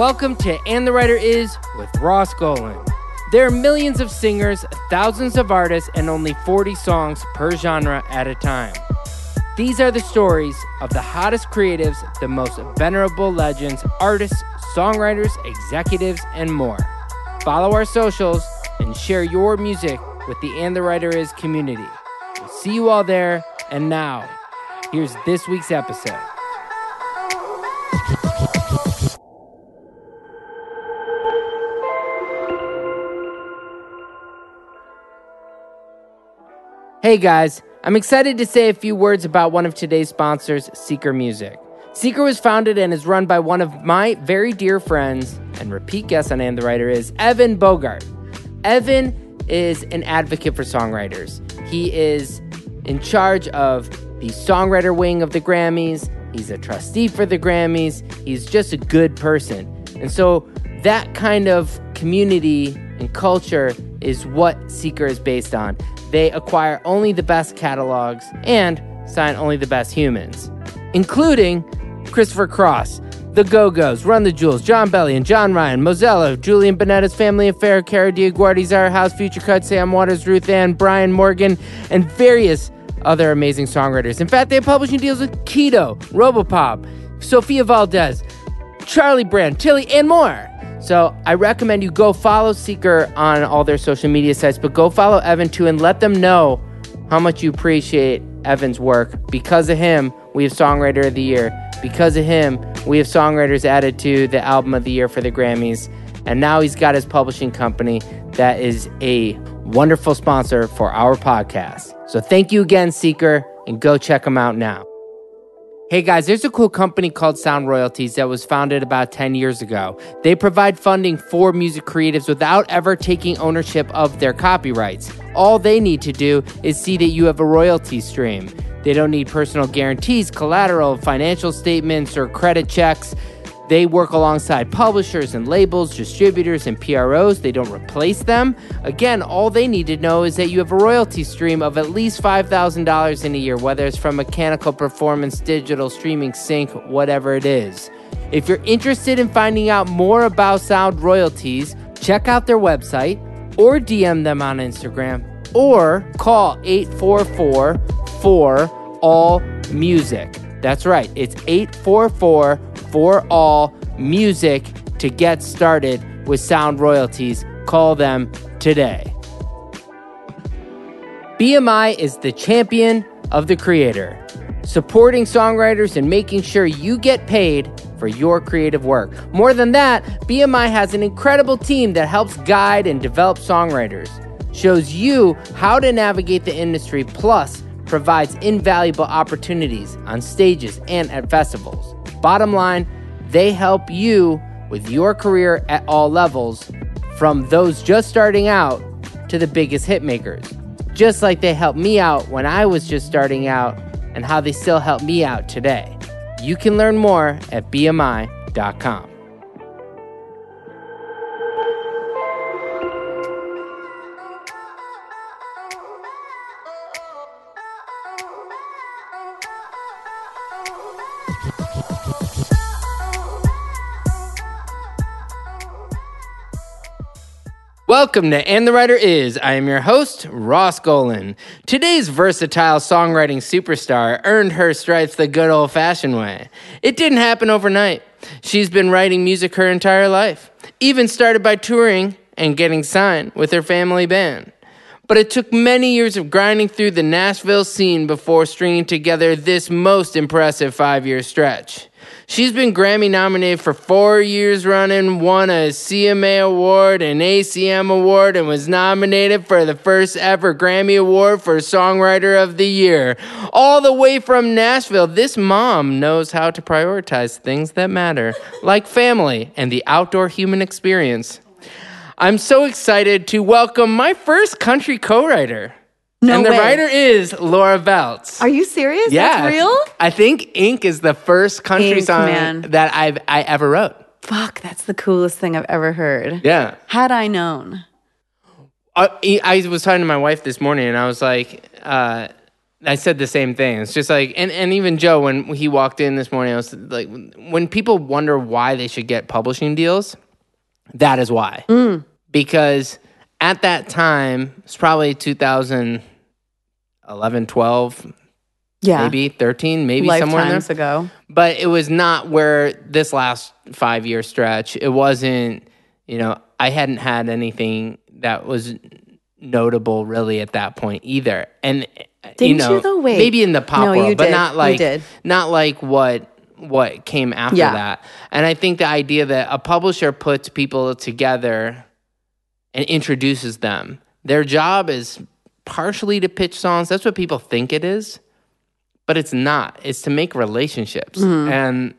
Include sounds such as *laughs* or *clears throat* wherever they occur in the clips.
Welcome to And the Writer Is with Ross Golan. There are millions of singers, thousands of artists, and only 40 songs per genre at a time. These are the stories of the hottest creatives, the most venerable legends, artists, songwriters, executives, and more. Follow our socials and share your music with the And the Writer Is community. We'll see you all there. And now, here's this week's episode. Hey guys, I'm excited to say a few words about one of today's sponsors, Seeker Music. Seeker was founded and is run by one of my very dear friends and repeat guest on And the Writer is Evan Bogart. Evan is an advocate for songwriters. He is in charge of the songwriter wing of the Grammys. He's a trustee for the Grammys. He's just a good person. And so that kind of community and culture is what Seeker is based on. They acquire only the best catalogs and sign only the best humans, including Christopher Cross, The Go Go's, Run the Jewels, Jon Bellion, John Ryan, Mozella, Julian Bonetta's Family Affair, Kara DioGuardi, Zara House, Future Cut, Sam Waters, Ruth Ann, Brian Morgan, and various other amazing songwriters. In fact, they have publishing deals with Keto, Robopop, Sophia Valdez, Charlie Brand, Tilly, and more. So I recommend you go follow Seeker on all their social media sites, but go follow Evan too and let them know how much you appreciate Evan's work. Because of him, we have Songwriter of the Year. Because of him, we have songwriters added to the Album of the Year for the Grammys. And now he's got his publishing company that is a wonderful sponsor for our podcast. So thank you again, Seeker, and go check them out now. Hey guys, there's a cool company called Sound Royalties that was founded about 10 years ago. They provide funding for music creatives without ever taking ownership of their copyrights. All they need to do is see that you have a royalty stream. They don't need personal guarantees, collateral, financial statements, or credit checks. They work alongside publishers and labels, distributors, and PROs. They don't replace them. Again, all they need to know is that you have a royalty stream of at least $5,000 in a year, whether it's from mechanical performance, digital, streaming, sync, whatever it is. If you're interested in finding out more about sound royalties, check out their website or DM them on Instagram or call 844 4 All Music. That's right, it's 844 for all music to get started with sound royalties. Call them today. BMI is the champion of the creator, supporting songwriters and making sure you get paid for your creative work. More than that, BMI has an incredible team that helps guide and develop songwriters, shows you how to navigate the industry, plus provides invaluable opportunities on stages and at festivals. Bottom line, they help you with your career at all levels, from those just starting out to the biggest hitmakers. Just like they helped me out when I was just starting out, and how they still help me out today. You can learn more at BMI.com. Welcome to And the Writer Is. I am your host, Ross Golan. Today's versatile songwriting superstar earned her stripes the good old fashioned way. It didn't happen overnight. She's been writing music her entire life, even started by touring and getting signed with her family band. But it took many years of grinding through the Nashville scene before stringing together this most impressive five year stretch. She's been Grammy nominated for four years running, won a CMA award, an ACM award, and was nominated for the first ever Grammy Award for Songwriter of the Year. All the way from Nashville, this mom knows how to prioritize things that matter, *laughs* like family and the outdoor human experience. I'm so excited to welcome my first country co writer. No and the way. writer is Laura Veltz. Are you serious? yeah, That's real? I think Ink is the first country Ink, song man. that I've I ever wrote. Fuck, that's the coolest thing I've ever heard. Yeah. Had I known. I, I was talking to my wife this morning, and I was like, uh, I said the same thing. It's just like, and, and even Joe, when he walked in this morning, I was like, when people wonder why they should get publishing deals, that is why. Mm. Because at that time, it's probably 2011, 12, Yeah. maybe 13, maybe somewhere in there. Ago. But it was not where this last five year stretch, it wasn't, you know, I hadn't had anything that was notable really at that point either. And, Didn't know, you, though? Wait. maybe in the pop No, world, you but did. not You like, not like what, what came after Yeah. that. And I think the idea that a publisher puts people together and introduces them, their job is partially to pitch songs. That's what people think it is but it's not. It's to make relationships. Mm-hmm. And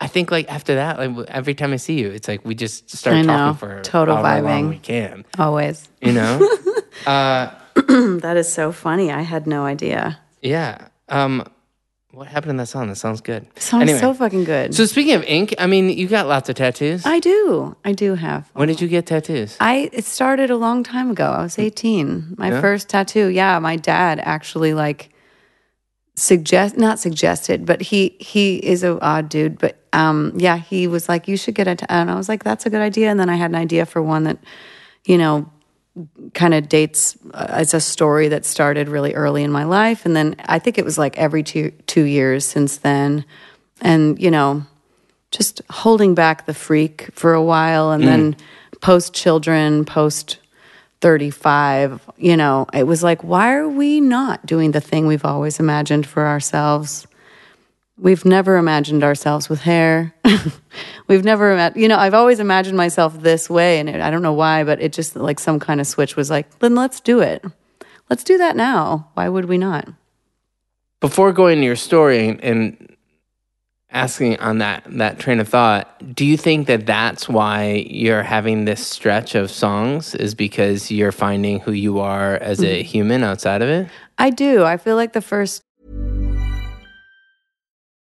I think like after that, like every time I see you, it's like we just start I know. talking for Total vibing. we can. Always. You know? *laughs* uh, *clears throat* That is so funny. I had no idea. yeah. Um, what happened in that song? That sounds good. Sounds Anyway. so fucking good. So speaking of ink, I mean, you got lots of tattoos. I do. I do have. when did you get tattoos? I it started a long time ago. I was 18. My first tattoo. Yeah, my dad actually like suggest not suggested, but he he is a odd dude, but um yeah, he was like you should get a tattoo. and I was like that's a good idea and then I had an idea for one that you know kind of dates uh, it's a story that started really early in my life and then I think it was like every 2 2 years since then. And you know just holding back the freak for a while and then post children post 35 you know it was like why are we not doing the thing we've always imagined for ourselves we've never imagined ourselves with hair. *laughs* We've never ima- you know i've always imagined myself this way and it, i don't know why but it just like some kind of switch was like then let's do it. Let's do that now. Why would we not? Before going to your story and, and asking on that that train of thought, do you think that that's why you're having this stretch of songs is because you're finding who you are as a mm-hmm. human outside of it? i do. I feel like the first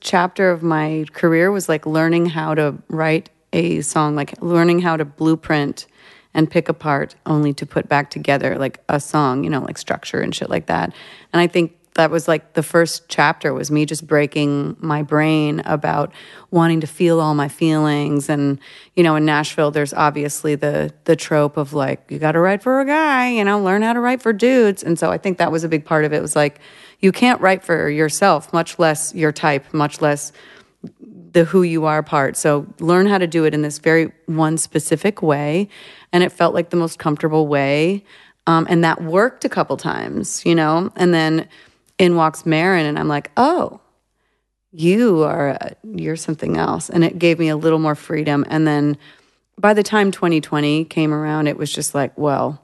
Chapter of my career was like learning how to write a song, like learning how to blueprint and pick apart only to put back together like a song, you know, like structure and shit like that. And I think that was like the first chapter was me just breaking my brain about wanting to feel all my feelings. And you know in Nashville there's obviously the the trope of like you got to write for a guy you know learn how to write for dudes. And so I think that was a big part of it was like you can't write for yourself much less your type much less the who you are part. So learn how to do it in this very one specific way. And it felt like the most comfortable way. Um, and that worked a couple times, you know? And then in walks Maren, and I'm like, oh, you are, a, you're something else. And it gave me a little more freedom. And then by the time 2020 came around, it was just like, well,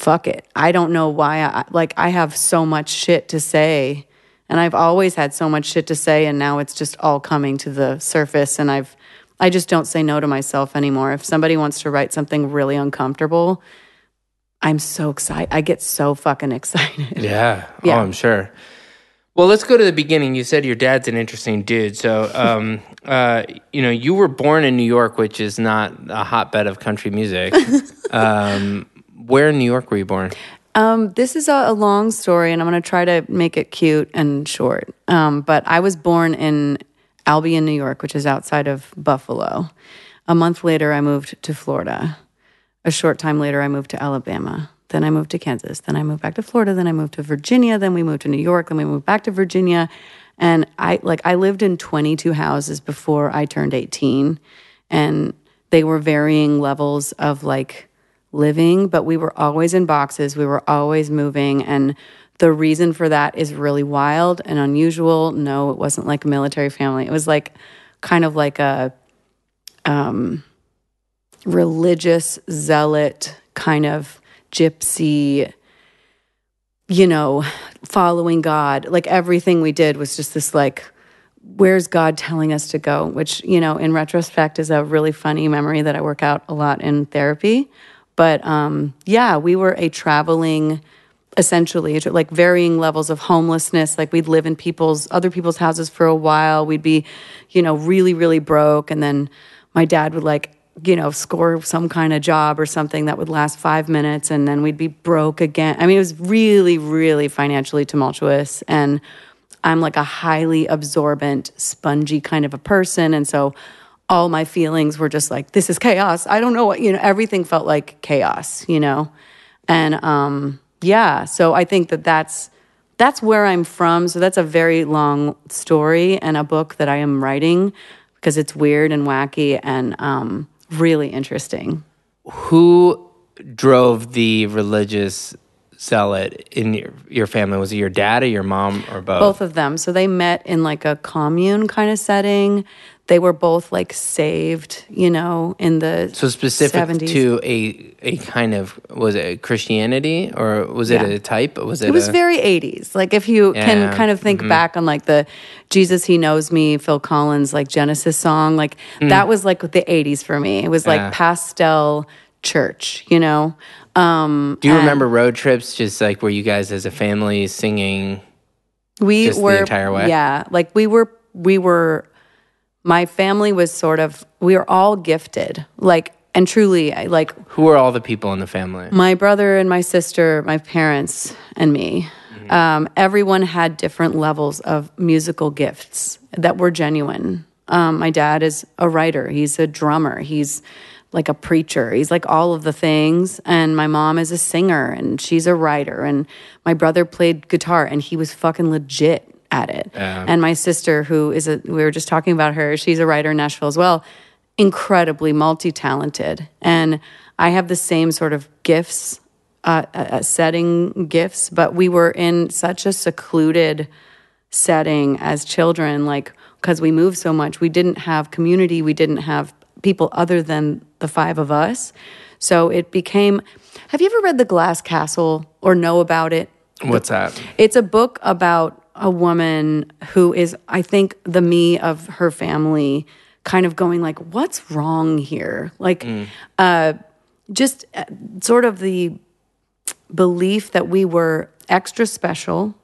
fuck it. I don't know why I like I have so much shit to say and I've always had so much shit to say and now it's just all coming to the surface and I've I just don't say no to myself anymore. If somebody wants to write something really uncomfortable, I'm so excited. I get so fucking *laughs* excited. Yeah. Yeah. Oh, I'm sure. Well, let's go to the beginning. You said your dad's an interesting dude. So, um, *laughs* uh, you know, you were born in New York, which is not a hotbed of country music. *laughs* um, where in New York were you born? Um, this is a, a long story, and I'm going to try to make it cute and short. Um, but I was born in Albion, New York, which is outside of Buffalo. A month later, I moved to Florida. A short time later, I moved to Alabama. Then I moved to Kansas. Then I moved back to Florida. Then I moved to Virginia. Then we moved to New York. Then we moved back to Virginia. And I like I lived in 22 houses before I turned 18, and they were varying levels of like living, but we were always in boxes. We were always moving. And the reason for that is really wild and unusual. No, it wasn't like a military family. It was like kind of like a um, religious zealot kind of gypsy you know, following God. Like everything we did was just this like, where's God telling us to go? Which, you know, in retrospect is a really funny memory that I work out a lot in therapy. But um, yeah, we were a traveling, essentially, like varying levels of homelessness. Like we'd live in people's, other people's houses for a while. We'd be, you know, really, really broke. And then my dad would like you know, score some kind of job or something that would last five minutes and then we'd be broke again. I mean, it was really, really financially tumultuous. And I'm like a highly absorbent, spongy kind of a person. And so all my feelings were just like, this is chaos. I don't know what, you know, everything felt like chaos, you know? And um, yeah, so I think that that's, that's where I'm from. So that's a very long story and a book that I am writing because it's weird and wacky and um, really interesting. Who drove the religious zealot in your, your family? Was it your dad or your mom or both? Both of them. So they met in like a commune kind of setting. They were both like saved, you know, in the so specific 70s. to a a kind of was it Christianity or was it Yeah. a type? Was it? It was a, very 80s. Like if you Yeah. can kind of think back on like the Jesus He Knows Me, Phil Collins like Genesis song, like that was like the 80s for me. It was like Yeah. pastel church, you know. Um Do you remember road trips, just like where you guys as a family singing? we Just the were entire way? Yeah, like we were we were my family was sort of we were all gifted. Like and truly I like Who are all the people in the family? my brother and my sister, my parents, and me. Um, everyone had different levels of musical gifts that were genuine. Um, my dad is a writer, he's a drummer, he's like a preacher, he's like all of the things. And my mom is a singer and she's a writer. And my brother played guitar and he was fucking legit at it. And my sister, who is a, we were just talking about her, she's a writer in Nashville as well incredibly multi-talented and i have the same sort of gifts uh, uh, setting gifts but we were in such a secluded setting as children like because we moved so much we didn't have community we didn't have people other than the five of us so it became have you ever read the glass castle or know about it What's that? it's a book about a woman who is, I think, the me of her family, kind of going like, "What's wrong here?" Like, uh, just uh, sort of the belief that we were extra special,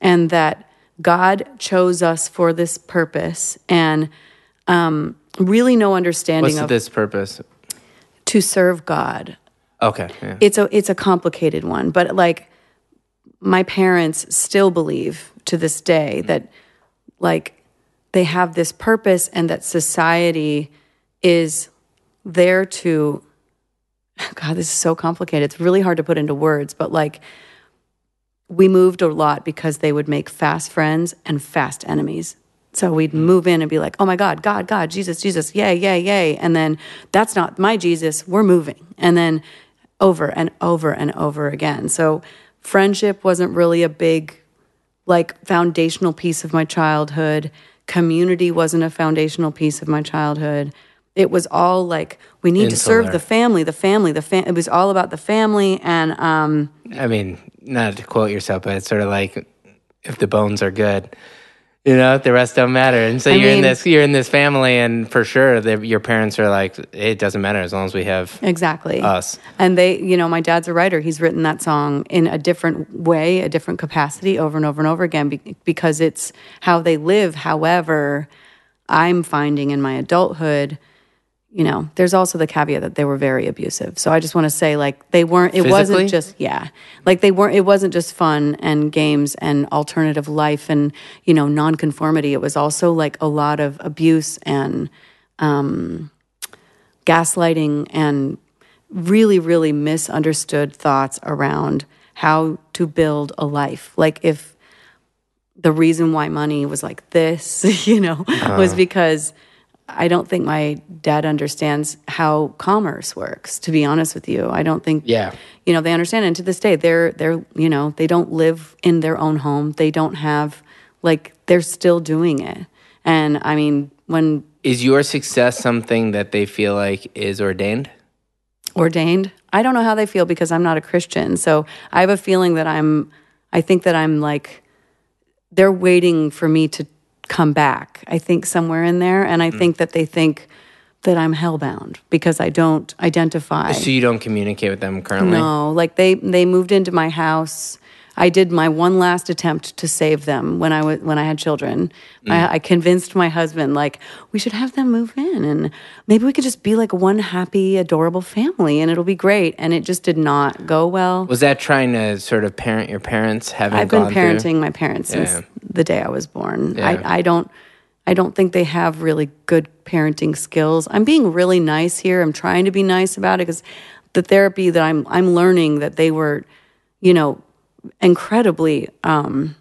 and that God chose us for this purpose, and um, really no understanding What's of this purpose? to serve God Okay. Yeah. it's a it's a complicated one but like my parents still believe to this day that like they have this purpose and that society is there to *laughs* god this is so complicated it's really hard to put into words but like we moved a lot because they would make fast friends and fast enemies so we'd hmm. move in and be like, oh my God, God, God, Jesus, Jesus, yay, yay, yay. And then that's not my Jesus, we're moving. And then over and over and over again. So friendship wasn't really a big, like, foundational piece of my childhood. Community wasn't a foundational piece of my childhood. It was all like, we need to serve the family, the family, the fam. It was all about the family. And um, I mean, not to quote yourself, but it's sort of like if the bones are good, you know, the rest don't matter. And so I you're in this, you're in this family, and for sure, the, your parents are like, it doesn't matter as long as we have Exactly. us. And they, you know, my dad's a writer. He's written that song in a different way, a different capacity over and over and over again be- because it's how they live. However, I'm finding in my adulthood, you know, there's also the caveat that they were very abusive. So I just want to say, like, they weren't, it Physically? wasn't just, yeah, like they weren't, it wasn't just fun and games and alternative life and, you know, nonconformity. It was also like a lot of abuse and, um, gaslighting and really, really misunderstood thoughts around how to build a life. Like if the reason why money was like this, *laughs* you know, was because I don't think my dad understands how commerce works, to be honest with you. I don't think Yeah. you know, they understand and to this day they're they're you know, they don't live in their own home. They don't have like they're still doing it. And I mean, when Is your success something that they feel like is ordained? ordained. I don't know how they feel because I'm not a Christian. So I have a feeling that I'm I think that I'm like they're waiting for me to come back. I think somewhere in there, and I mm. think that they think that I'm hellbound because I don't identify. So you don't communicate with them currently? No, like they they moved into my house. I did my one last attempt to save them when I was when I had children. I, mm. I convinced my husband like we should have them move in and maybe we could just be like one happy, adorable family and it'll be great. And it just did not go well. Was that trying to sort of parent your parents? Having I've been gone through- parenting my parents since Yeah. the day I was born. Yeah. I, I don't I don't think they have really good parenting skills. I'm being really nice here. I'm trying to be nice about it because the therapy that I'm I'm learning that they were, you know, incredibly um,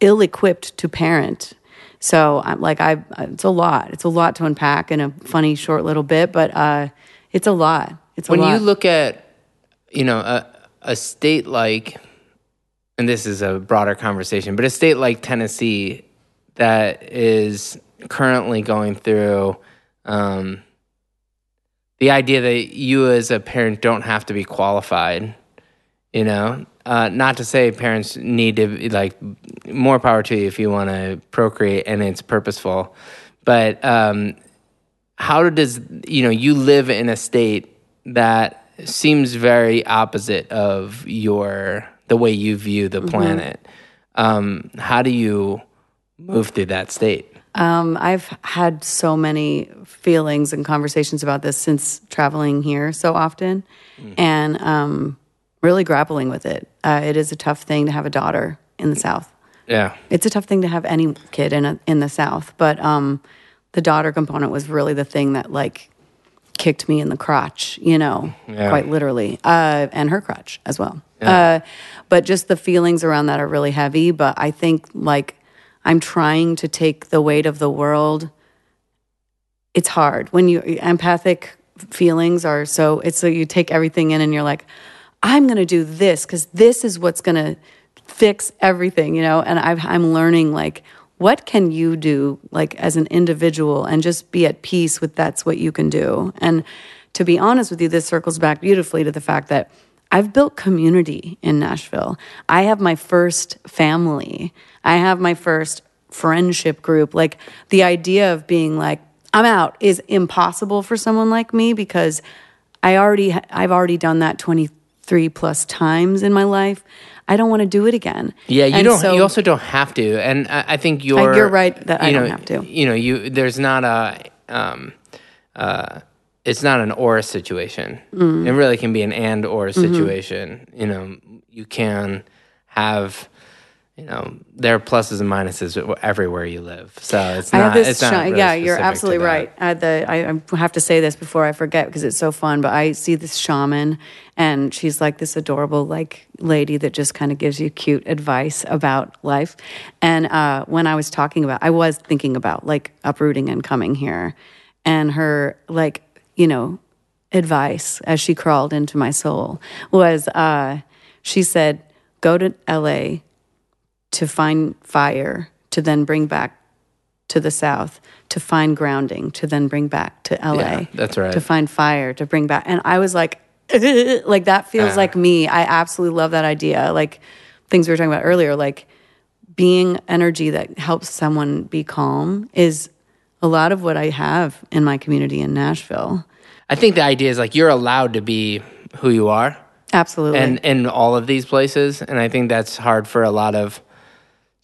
ill-equipped to parent. So I'm like I it's a lot. It's a lot to unpack in a funny short little bit, but uh, it's a lot. It's a when lot. you look at you know a, a state like and this is a broader conversation but a state like tennessee that is currently going through um, the idea that you as a parent don't have to be qualified you know? Uh, not to say parents need to be, like more power to you if you want to procreate and it's purposeful but um, how does you know you live in a state that seems very opposite of your the way you view the planet. Um, how do you move through that state? Um, I've had so many feelings and conversations about this since traveling here so often. And um, really grappling with it. Uh, it is a tough thing to have a daughter in the South. yeah It's a tough thing to have any kid in a, in the South, but um, the daughter component was really the thing that like kicked me in the crotch, you know, Yeah. quite literally, uh, and her crotch as well. Uh, but just the feelings around that are really heavy. But I think like I'm trying to take the weight of the world. It's hard when you empathic feelings are so. It's so you take everything in and you're like, I'm going to do this because this is what's going to fix everything, you know. And I've, I'm learning like what can you do like as an individual and just be at peace with that's what you can do. And to be honest with you, this circles back beautifully to the fact that I've built community in Nashville. I have my first family. I have my first friendship group. Like the idea of being like, I'm out is impossible for someone like me because I already I've already done that 23 plus times in my life. I don't want to do it again. Yeah, you And don't. so- you also don't have to, and I, I think you're. you're right that I you don't have to. You know, you there's not a. Um, uh, it's not an or situation. Mm. It really can be an and or Mm-hmm. situation. You know, you can have. You know, there are pluses and minuses everywhere you live. So it's I not. it's not sha- really yeah, you're absolutely right. Uh, the, I, I have to say this before I forget because it's so fun. But I see this shaman, and she's like this adorable like lady that just kind of gives you cute advice about life. And uh, when I was talking about, I was thinking about like uprooting and coming here, and her like you know advice as she crawled into my soul was uh, she said, "Go to L.A." to find fire to then bring back to the south to find grounding to then bring back to LA. Yeah, that's right. To find fire to bring back. And I was like *laughs* like that feels uh. like me. I absolutely love that idea. Like things we were talking about earlier like being energy that helps someone be calm is a lot of what I have in my community in Nashville. I think the idea is like you're allowed to be who you are. Absolutely. and in all of these places and i think that's hard for a lot of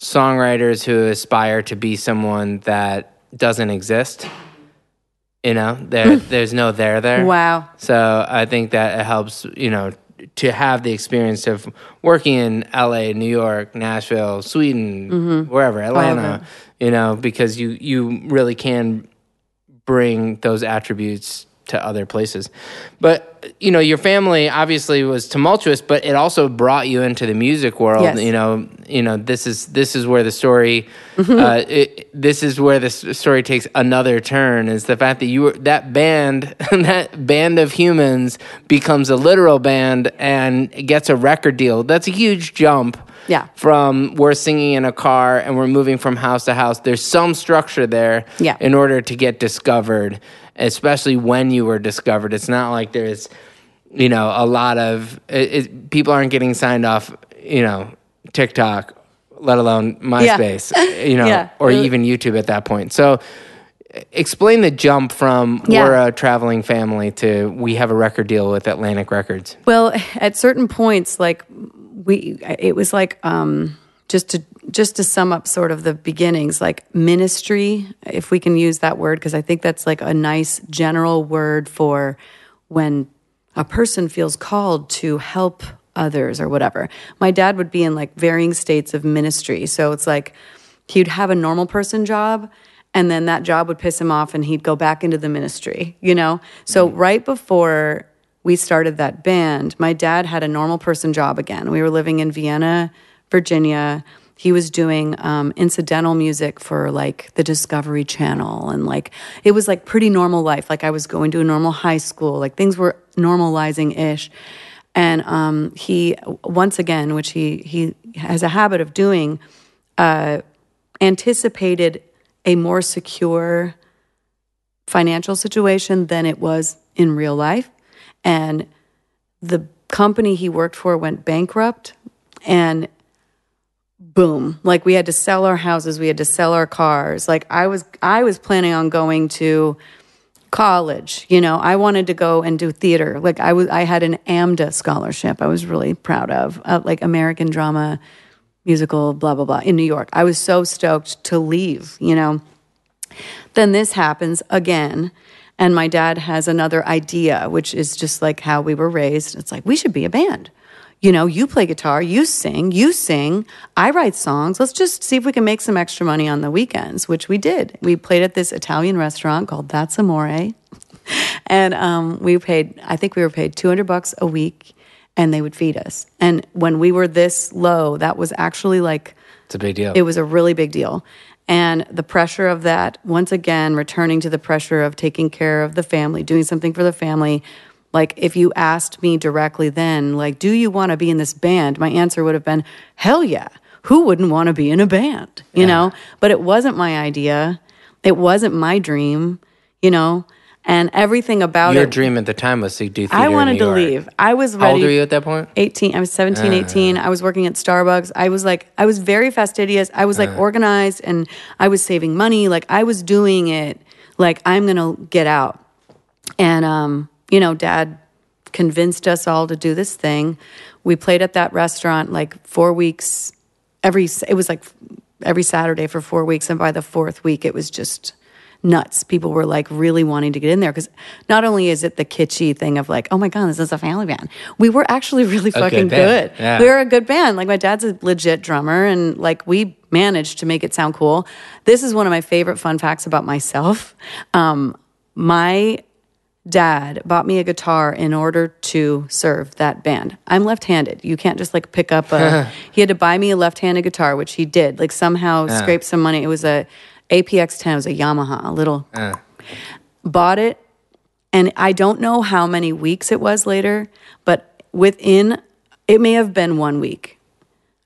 songwriters who aspire to be someone that doesn't exist you know there *laughs* there's no there there. Wow. so i think that it helps you know to have the experience of working in la new york nashville sweden wherever atlanta you know because you you really can bring those attributes to other places. But you know, your family obviously was tumultuous, but it also brought you into the music world. Yes. You know, you know this is this is where the story, Mm-hmm. uh, it, this is where the story takes another turn. Is the fact that you were that band, *laughs* that band of humans becomes a literal band and gets a record deal. That's a huge jump Yeah. from we're singing in a car and we're moving from house to house. There's some structure there Yeah. in order to get discovered, especially when you were discovered. It's not like there's, you know, a lot of it, it, people aren't getting signed off, you know, TikTok, let alone MySpace, you know, Yeah. or even YouTube at that point. So explain the jump from Yeah. we're a traveling family to we have a record deal with Atlantic Records. Well, at certain points, like we, it was like um, just to just to sum up sort of the beginnings, like ministry, if we can use that word, because I think that's like a nice general word for when a person feels called to help others or whatever. My dad would be in like varying states of ministry, so it's like he'd have a normal person job and then that job would piss him off and he'd go back into the ministry you know? So mm-hmm. right before we started that band my dad had a normal person job again. We were living in vienna virginia he was doing um, incidental music for like the discovery channel and like it was like pretty normal life. Like i was going to a normal high school. Like things were normalizing ish and um, he once again which he he has a habit of doing uh, anticipated a more secure financial situation than it was in real life. And the company he worked for went bankrupt. And boom like we had to sell our houses we had to sell our cars. Like i was i was planning on going to college you know? I wanted to go and do theater. Like i was i had an amda scholarship i was really proud of uh, like american drama musical blah blah blah in new york. I was so stoked to leave you know? Then this happens again and my dad has another idea which is just like how we were raised. It's like we should be a band you know you play guitar you sing you sing i write songs let's just see if we can make some extra money on the weekends which we did we played at this italian restaurant called that's amore *laughs* and um, we paid i think we were paid 200 bucks a week and they would feed us and when we were this low that was actually like It's a big deal. it was a really big deal. And the pressure of that, once again, returning to the pressure of taking care of the family, doing something for the family. Like, if you asked me directly then, like, do you want to be in this band? My answer would have been, hell yeah. Who wouldn't want to be in a band? You know? But it wasn't my idea. It wasn't my dream, you know? And everything about Your it. Your dream at the time was to do theater. I wanted to leave. I was ready. How old were you at that point? 18 i was 17 18 i was working at starbucks i was like i was very fastidious i was like organized and i was saving money like i was doing it like i'm gonna get out and um you know dad convinced us all to do this thing. We played at that restaurant like four weeks every it was like every saturday for four weeks and by the fourth week it was just nuts. People were like really wanting to get in there because not only is it the kitschy thing of like oh my god this is a family band we were actually *laughs* really fucking band. good. Yeah. we were a good band. Like my dad's a legit drummer and like we managed to make it sound cool. This is one of my favorite fun facts about myself. Um, my dad bought me a guitar in order to serve that band. I'm left-handed. You can't just like pick up a *laughs* he had to buy me a left-handed guitar, which he did. Like somehow scrape some money. It was a APX 10, it was a Yamaha, a little bought it and I don't know how many weeks it was later, but within it may have been 1 week.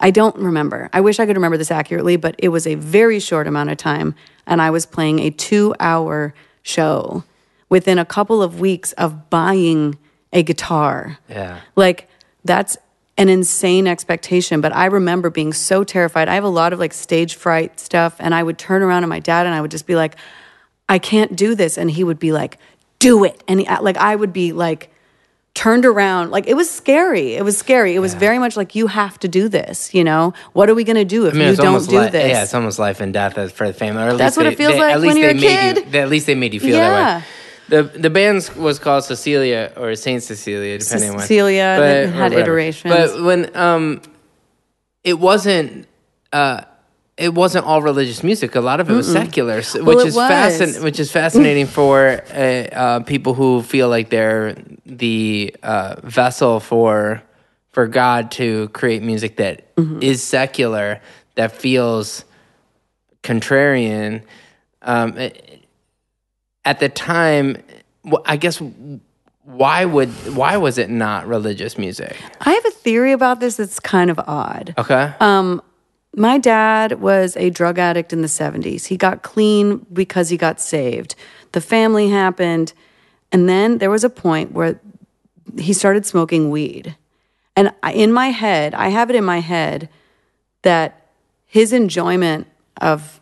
I don't remember. I wish I could remember this accurately, but it was a very short amount of time. And I was playing a two hour show within a couple of weeks of buying a guitar. Yeah. Like, that's an insane expectation. But I remember being so terrified. I have a lot of like stage fright stuff. And I would turn around to my dad and I would just be like, I can't do this. And he would be like, do it. And he, like, I would be like, turned around like it was scary it was scary it was very much like you have to do this you know what are we going to do if I mean, you don't do li- this Yeah, it's almost life and death for the family. Or at That's least what they- it feels they- like at least when you're they a made You, at least they made you feel Yeah. that way. The the band was called Cecilia or Saint Cecilia, depending on when. Cecilia, it had iterations. But when um, it wasn't. Uh, it wasn't all religious music. A lot of it was secular, s- which is fascin- which is fascinating for uh, uh, people who feel like they're the uh, vessel for for God to create music that is Mm-hmm. secular, that feels contrarian. Um, it- at the time, I guess why would why was it not religious music? i have a theory about this that's kind of odd. Okay, Um, my dad was a drug addict in the 70s he got clean because he got saved. The family happened and then there was a point where he started smoking weed. And in my head i have it in my head that his enjoyment of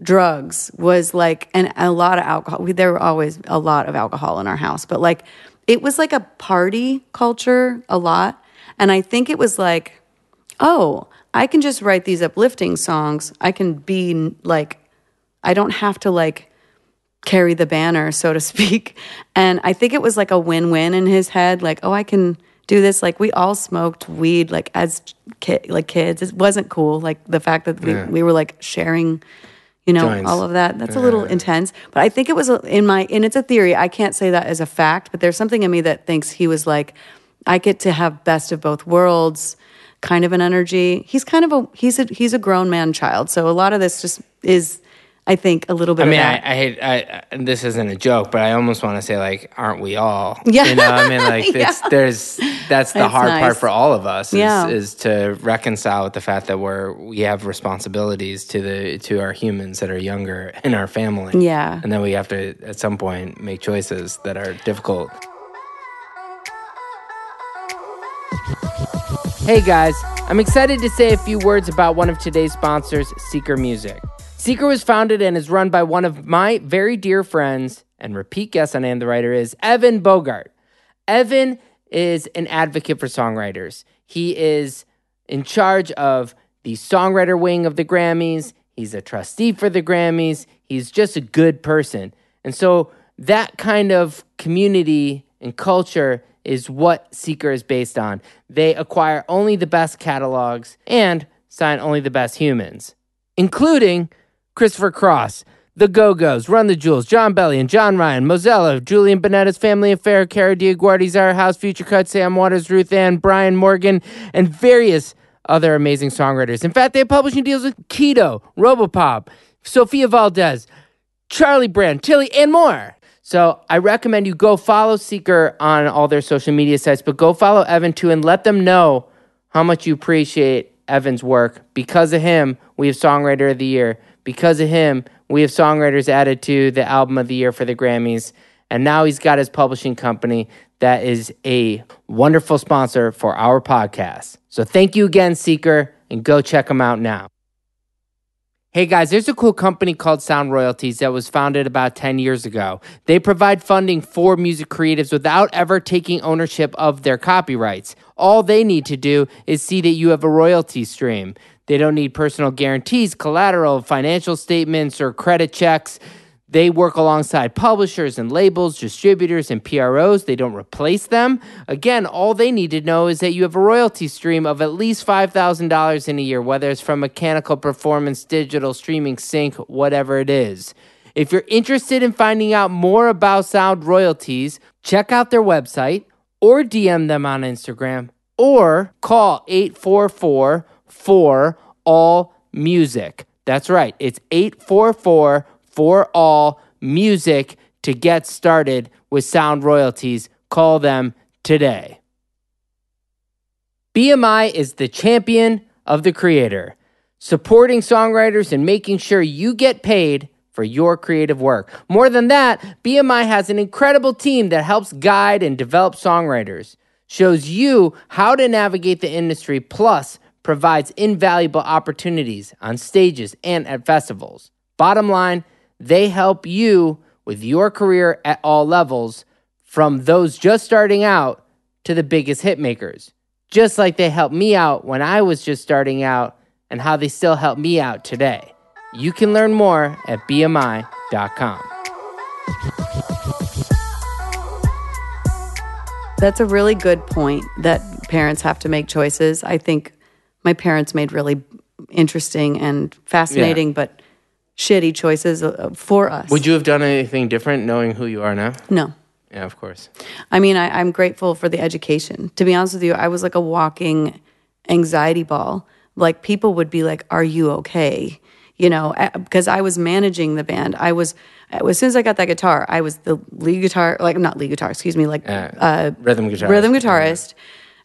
drugs was like and a lot of alcohol we, there were always a lot of alcohol in our house but like it was like a party culture a lot and i think it was like oh i can just write these uplifting songs. I can be like i don't have to like carry the banner so to *laughs* speak and i think it was like a win-win in his head like oh i can do this. Like we all smoked weed like as ki- like kids. It wasn't cool like the fact that we, Yeah. we were like sharing you know Joints. all of that. That's a little intense but i think it was in my and it's a theory. I can't say that as a fact but there's something in me that thinks he was like i get to have best of both worlds kind of an energy. He's kind of a he's a he's a grown man child. So a lot of this just is i think a little bit I mean, of I, that I hate. I, I- this isn't a joke, but I almost want to say like, aren't we all? Yeah. You know, I mean, *laughs* like, it's, there's that's the That's hard part for all of us. Is, Yeah. is to reconcile with the fact that we're we have responsibilities to the to our humans that are younger in our family. Yeah. and then we have to at some point make choices that are difficult. Hey guys, I'm excited to say a few words about one of today's sponsors, Seeker Music. Seeker was founded and is run by one of my very dear friends and repeat guest on And the Writer is Evan Bogart. Evan is an advocate for songwriters. He is in charge of the songwriter wing of the Grammys. He's a trustee for the Grammys. He's just a good person. And so that kind of community and culture is what Seeker is based on. They acquire only the best catalogs and sign only the best humans, including Christopher Cross, The Go Go's, Run the Jewels, Jon Bellion, John Ryan, Mozella, Julian Bonetta's Family Affair, Kara DioGuardi, Our House, Future Cut, Sam Waters, Ruth Ann, Brian Morgan, and various other amazing songwriters. In fact, they have publishing deals with Keto, Robopop, Sophia Valdez, Charlie Brand, Tilly, and more. So I recommend you go follow Seeker on all their social media sites, but go follow Evan too and let them know how much you appreciate Evan's work. Because of him, we have Songwriter of the Year. Because of him, we have songwriters added to the Album of the Year for the Grammys. And now he's got his publishing company that is a wonderful sponsor for our podcast. So thank you again, Seeker, and go check them out now. Hey guys, there's a cool company called Sound Royalties that was founded about 10 years ago. They provide funding for music creatives without ever taking ownership of their copyrights. All they need to do is see that you have a royalty stream. They don't need personal guarantees, collateral, financial statements, or credit checks. They work alongside publishers and labels, distributors, and PROs. They don't replace them. Again, all they need to know is that you have a royalty stream of at least $5,000 in a year, whether it's from mechanical performance, digital, streaming, sync, whatever it is. If you're interested in finding out more about sound royalties, check out their website or DM them on Instagram or call 844 4 All Music. That's right, it's 844 for All Music to get started with sound royalties. Call them today. BMI is the champion of the creator, supporting songwriters and making sure you get paid for your creative work. More than that, BMI has an incredible team that helps guide and develop songwriters, shows you how to navigate the industry, plus provides invaluable opportunities on stages and at festivals. Bottom line, they help you with your career at all levels, from those just starting out to the biggest hit makers. Just like they helped me out when I was just starting out, and how they still help me out today. You can learn more at BMI.com. That's a really good point that parents have to make choices. I think my parents made really interesting and fascinating but shitty choices uh, for us. Would you have done anything different knowing who you are now? No. Yeah, of course. I mean, I, I'm grateful for the education. To be honest with you, I was like a walking anxiety ball. Like people would be like, "Are you okay?" You know, because I was managing the band. I was as soon as I got that guitar, I was the lead guitar, like not lead guitar, excuse me, like uh, Rhythm guitar. rhythm guitarist.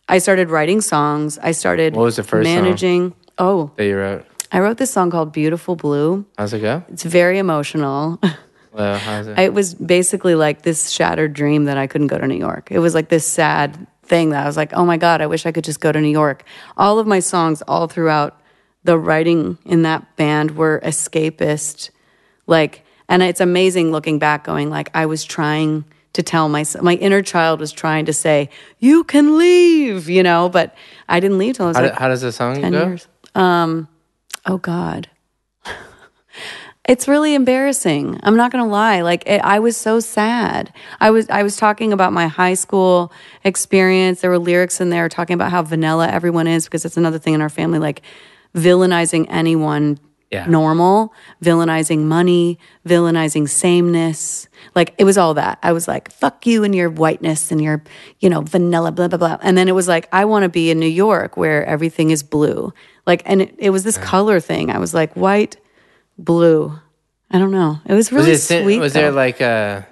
I started writing songs. I started What was the first song? managing. Oh, That you wrote. I wrote this song called "Beautiful Blue." How's it go? It's very emotional. *laughs* Well, how's it? It was basically like this shattered dream that I couldn't go to New York. It was like this sad thing that I was like, oh my God, I wish I could just go to New York. All of my songs, all throughout the writing in that band were escapist. Like, and it's amazing looking back, going like I was trying to tell myself, my inner child was trying to say, "You can leave," you know, but I didn't leave till I was How, like how does the song 10 go? years. Um, oh God. *laughs* It's really embarrassing. I'm not going to lie. Like it, I was so sad. I was I was talking about my high school experience. There were lyrics in there talking about how vanilla everyone is because it's another thing in our family like villainizing anyone Yeah. normal, villainizing money, villainizing sameness. Like it was all that. I was like, fuck you and your whiteness and your, you know, vanilla, blah, blah, blah. And then it was like, I want to be in New York where everything is blue. Like, and it, it was this color thing. I was like, white, blue. I don't know. It was really was, it, sweet. was there like a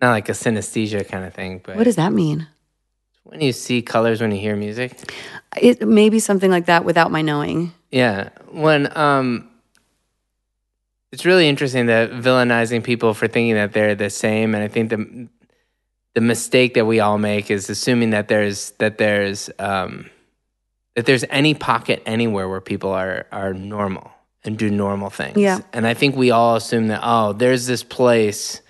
not like a synesthesia kind of thing, but what does that mean? when you see colors when you hear music? It may be something like that without my knowing. Yeah. When um it's really interesting that villainizing people for thinking that they're the same and I think the the mistake that we all make is assuming that there's that there's um that there's any pocket anywhere where people are are normal and do normal things. Yeah. And I think we all assume that oh, there's this place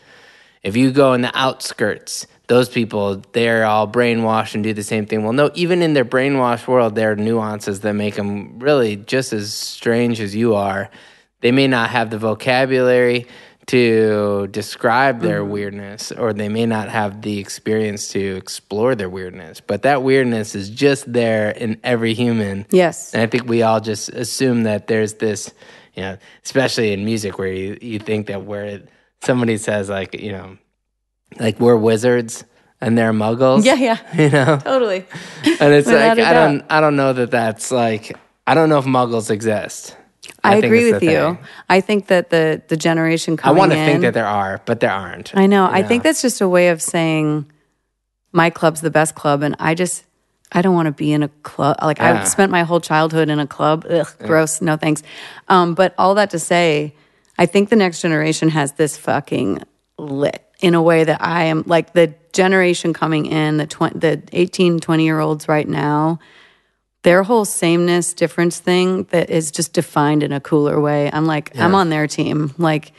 if you go in the outskirts, those people, they're all brainwashed and do the same thing. Well, no, even in their brainwashed world, there are nuances that make them really just as strange as you are. They may not have the vocabulary to describe their mm-hmm. weirdness, or they may not have the experience to explore their weirdness, but that weirdness is just there in every human. Yes. And I think we all just assume that there's this, you know, especially in music where you, you think that where somebody says like, you know, like we're wizards and they're muggles. Yeah, yeah. *laughs* You know? Totally. And it's like I don't I don't know that that's like I don't know if muggles exist. I, think agree with you. thing. I think that the the generation coming I want to in, think that there are, but there aren't. I know. I you think that's just a way of saying my club's the best club, and I just I don't want to be in a club. Like Yeah. I've spent my whole childhood in a club. Ugh, gross. No thanks. Um, but all that to say, I think the next generation has this fucking lit in a way that I am like the generation coming in the tw- the 18 20 year olds right now their whole sameness difference thing that is just defined in a cooler way. I'm like i'm on their team. Like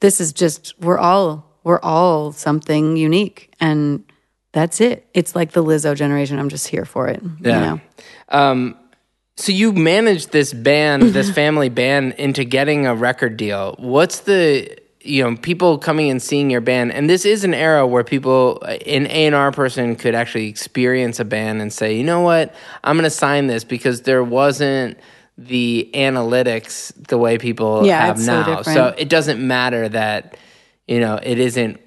this is just we're all we're all something unique and that's it. It's like the lizzo generation. I'm just here for it Yeah. you know? Um, so you managed this band, this *laughs* family band, into getting a record deal. What's the you know people coming and seeing your band, and this is an era where people, an A and R person, could actually experience a band and say, you know what, I'm going to sign this because there wasn't the analytics the way people Yeah, have it's so now. different. it doesn't matter that you know it isn't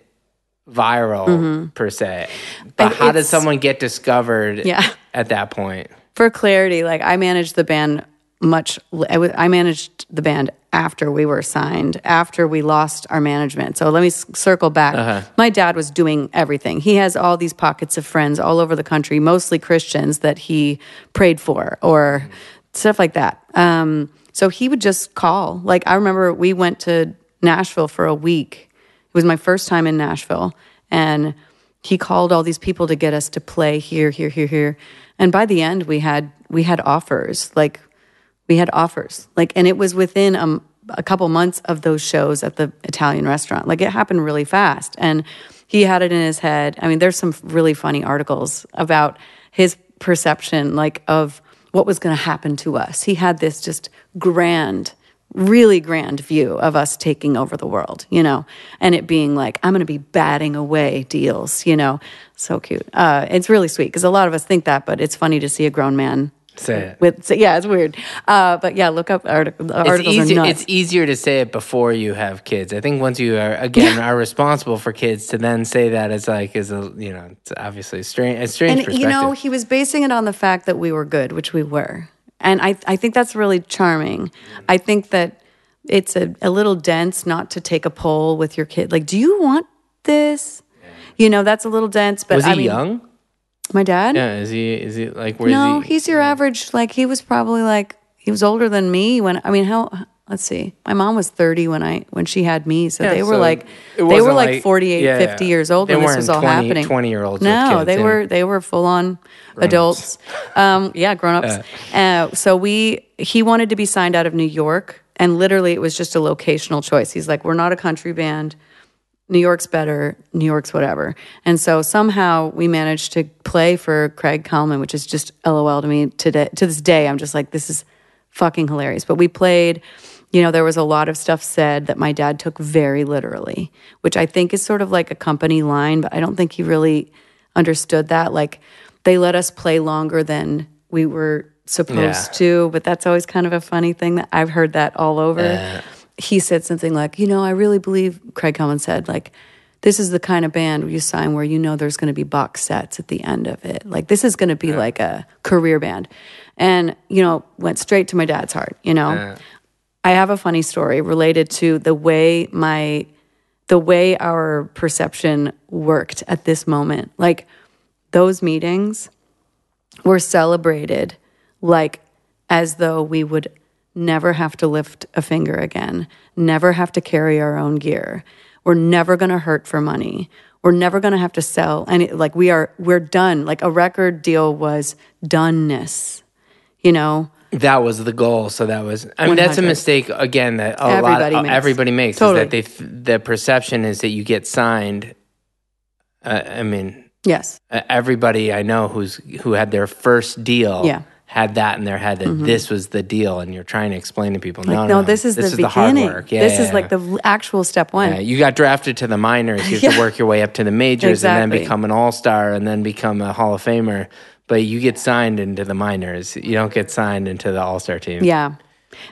viral per se. But Mm-hmm. How does someone get discovered? Yeah. at that point. for clarity like i managed the band much I wa- I managed the band after we were signed after we lost our management. So let me s- circle back. My dad was doing everything. He has all these pockets of friends all over the country mostly christians that he prayed for or stuff like that. Um, so he would just call. Like i remember we went to nashville for a week. It was my first time in nashville and he called all these people to get us to play here here here here. And by the end we had we had offers. Like we had offers. Like and it was within um, a couple months of those shows at the italian restaurant. Like it happened really fast. And he had it in his head. I mean there's some really funny articles about his perception like of what was going to happen to us. He had this just grand really grand view of us taking over the world, you know, and it being like, I'm going to be batting away deals, you know. So cute. Uh, it's really sweet because a lot of us think that, but it's funny to see a grown man Say it. with, so, yeah, it's weird. Uh, but yeah, look up articles. It's, easy, it's easier to say it before you have kids. I think once you are again are responsible for kids, to then say that it's like is a you know it's obviously strange. A strange and perspective. you know, he was basing it on the fact that we were good, which we were. And I, I think that's really charming. I think that it's a, a little dense not to take a poll with your kid. Like, do you want this? You know, that's a little dense. But was he I mean, young? My dad? Yeah, is he is he like where no, he? he's your average. Like he was probably like he was older than me when I mean how let's see. My mom was 30 when I when she had me, so Yeah, they were so like they were like, like- 48, yeah, 50 yeah. years old They when this was all 20 happening. 20-year-olds with No, kids, they were they were full on adults. Um, yeah, grown ups. Uh, so we he wanted to be signed out of New York, and literally it was just a locational choice. He's like, we're not a country band. New York's better, New York's whatever. And so somehow we managed to play for Craig Kallman, which is just LOL to me today. To this day, I'm just like, this is fucking hilarious. But we played, you know, there was a lot of stuff said that my dad took very literally, which I think is sort of like a company line, but I don't think he really understood that. Like they let us play longer than we were supposed Yeah. to, but that's always kind of a funny thing that I've heard that all over he said something like, you know, I really believe Craig Cummins said, like, this is the kind of band you sign where you know there's going to be box sets at the end of it. Like, this is going to be like a career band. And, you know, went straight to my dad's heart, you know. I have a funny story related to the way my, the way our perception worked at this moment. Like, those meetings were celebrated like as though we would never have to lift a finger again, never have to carry our own gear. We're never going to hurt for money. We're never going to have to sell any like we are we're done. Like a record deal was doneness. You know, That was the goal. So that was. I mean, that's a mistake again that a Everybody lot makes. everybody makes. Totally. Is that they the perception is that you get signed. Uh, I mean, yes. uh, everybody I know who's who had their first deal. Yeah. Mm-hmm. Had that in their head that this was the deal, and you're trying to explain to people, no, Like, no, no, this is the hard beginning. work. Yeah, this is yeah, like the actual step one. Yeah, you got drafted to the minors. You have to *laughs* work your way up to the majors and then become an all star and then become a Hall of Famer. But you get signed into the minors. You don't get signed into the all star team. Yeah.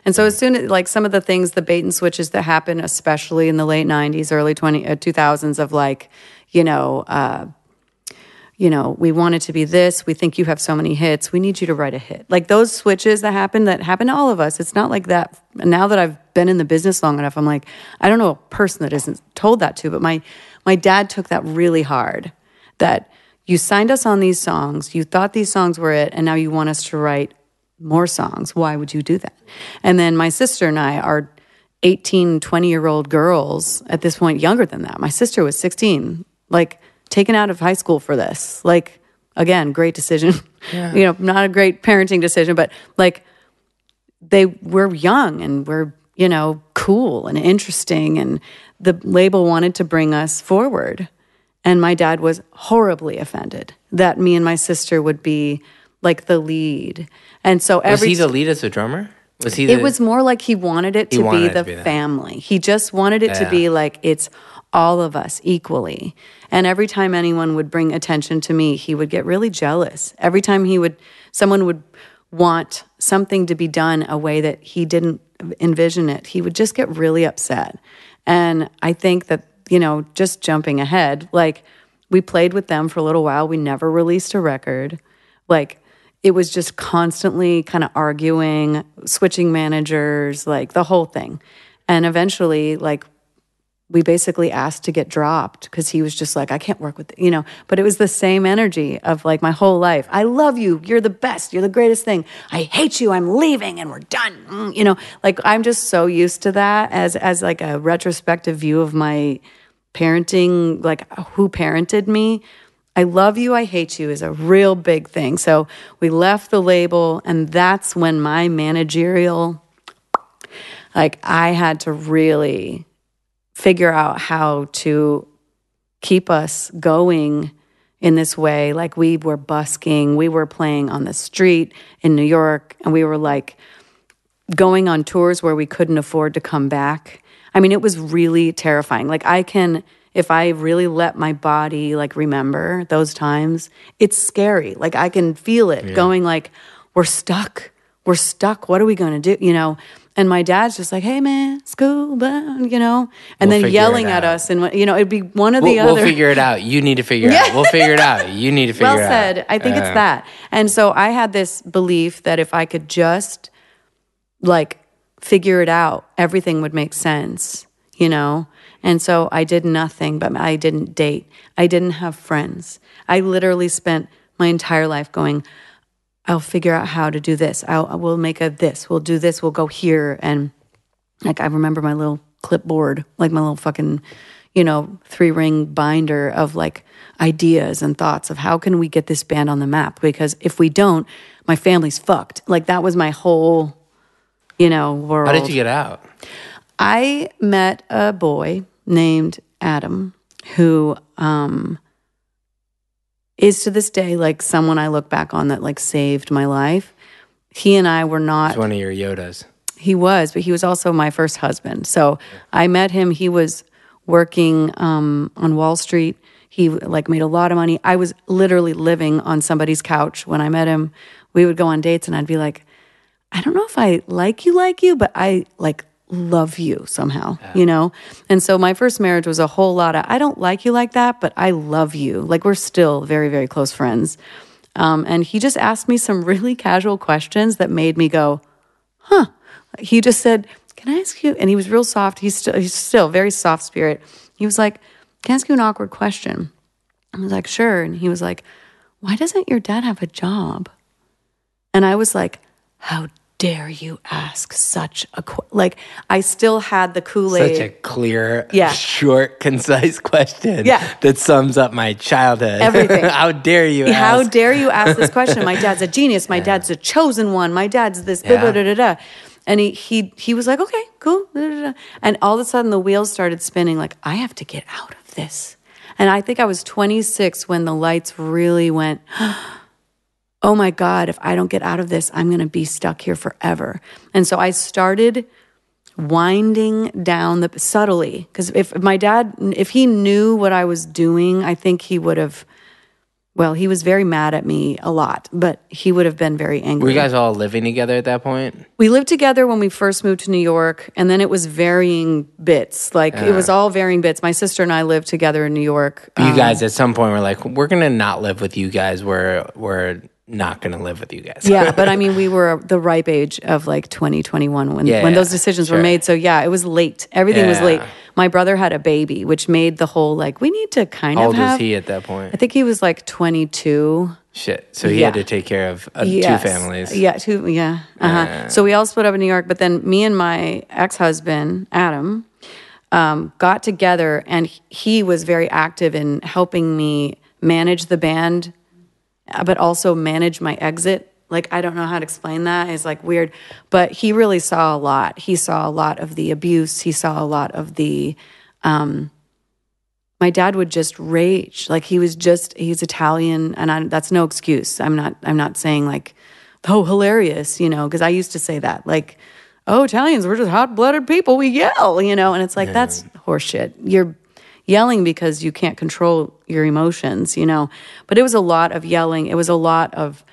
And so as soon as like some of the things, the bait and switches that happen, especially in the late '90s, early 20 uh, 2000s, of like, you know, uh, you know, we want it to be this. We think you have so many hits. We need you to write a hit. Like those switches that happen, that happen to all of us. It's not like that. Now that I've been in the business long enough, I'm like, I don't know a person that isn't told that to. But my my dad took that really hard. That you signed us on these songs. You thought these songs were it, and now you want us to write more songs. Why would you do that? And then my sister and I are 18, 20 year old girls at this point, younger than that. My sister was 16, like taken out of high school for this. Like, again, great decision. *laughs* you know, not a great parenting decision, but like they were young and we're, you know, cool and interesting. And the label wanted to bring us forward. And my dad was horribly offended that me and my sister would be like the lead. And so Was he the lead as a drummer? Was he? The, it was more like he wanted it to be it to the be family. He just wanted it to be like it's all of us equally. And every time anyone would bring attention to me, he would get really jealous. Every time he would someone would want something to be done a way that he didn't envision it, he would just get really upset. And I think that, you know, just jumping ahead, like we played with them for a little while. We never released a record. Like it was just constantly kind of arguing, switching managers, like the whole thing. And eventually, like, we basically asked to get dropped because he was just like, I can't work with, you know, but it was the same energy of like my whole life. I love you. You're the best. You're the greatest thing. I hate you. I'm leaving and we're done. Mm, You know, like I'm just so used to that as, as like a retrospective view of my parenting, like who parented me. I love you, I hate you is a real big thing. So we left the label, and that's when my managerial, like, I had to really figure out how to keep us going in this way. Like, we were busking, we were playing on the street in New York, and we were like going on tours where we couldn't afford to come back. I mean, it was really terrifying. Like, I can if I really let my body like remember those times, it's scary. Like I can feel it going like, we're stuck. We're stuck. What are we going to do? You know? And my dad's just like, hey man, school, bound, you know? And We'll then yelling at us. And, you know, it'd be one or the We'll, we'll other. figure it out. You need to figure it out. *laughs* We'll figure it out. You need to figure well it out. Well said. I think it's Uh, that. And so I had this belief that if I could just like figure it out, everything would make sense, you know? And so I did nothing, but I didn't date. I didn't have friends. I literally spent my entire life going, I'll figure out how to do this. I'll, we'll make a this. We'll do this. We'll go here. And like I remember my little clipboard, like my little fucking, you know, three ring binder of like ideas and thoughts of how can we get this band on the map? Because if we don't, my family's fucked. Like that was my whole, you know, world. How did you get out? I met a boy named Adam who um, is to this day like someone I look back on that like saved my life. He and I were not one of your Yodas. he was, but he was also my first husband. So I met him. He was working um, on Wall Street. He like made a lot of money. I was literally living on somebody's couch when I met him. We would go on dates, and I'd be like, I don't know if I like you, like you, but I like love you somehow, you know? And so my first marriage was a whole lot of, I don't like you like that, but I love you. Like we're still very, very close friends. Um, and he just asked me some *laughs* really casual questions that made me go, huh. He just said, Can I ask you? And he was real soft. He's still, he's still very soft spirit. He was like, Can I ask you an awkward question? I was like, Sure. And he was like, Why doesn't your dad have a job? And I was like, How dare you ask such a qu-? like? I still had the Kool Aid. Such a clear, Yeah. short, concise question. Yeah. That sums up my childhood. Everything. *laughs* How dare you How ask? dare you ask this question? My *laughs* dad's a genius. My dad's a chosen one. My dad's this. Da, da, da, da, da. And he he he was like, okay, cool. And all of a sudden, the wheels started spinning. Like I have to get out of this. And I think I was 26 when the lights really went. *gasps* *gasps* Oh my God! If I don't get out of this, I'm going to be stuck here forever. And so I started winding down the subtly because if my dad if he knew what i was doing i think he would have well he was very mad at me a lot but he would have been very angry Were you guys all living together at that point? we lived together when we first moved to new york and then it was varying bits like it was all varying bits my sister and i lived together in new york you Um, guys at some point were like, we're gonna not live with you guys. We're we're not gonna live with you guys. yeah but i *laughs* mean we were the ripe age of like 20 when, Yeah, when those decisions were made so yeah it was late everything was late my brother had a baby which made the whole like we need to kind How of old have was he at that point? i think he was like 22 Shit. So he had to take care of uh, Yes. two families. Yeah, two. Yeah. Uh-huh. So we all split up in New York, but then me and my ex husband Adam um, got together, and he was very active in helping me manage the band, but also manage my exit. Like I don't know how to explain that. It's like weird, but he really saw a lot. He saw a lot of the abuse. He saw a lot of the. Um, my dad would just rage like he was just he's italian and I, that's no excuse i'm not i'm not saying like oh hilarious you know because i used to say that like oh italians we're just hot-blooded people we yell you know and it's like that's horseshit you're yelling because you can't control your emotions you know but it was a lot of yelling it was a lot of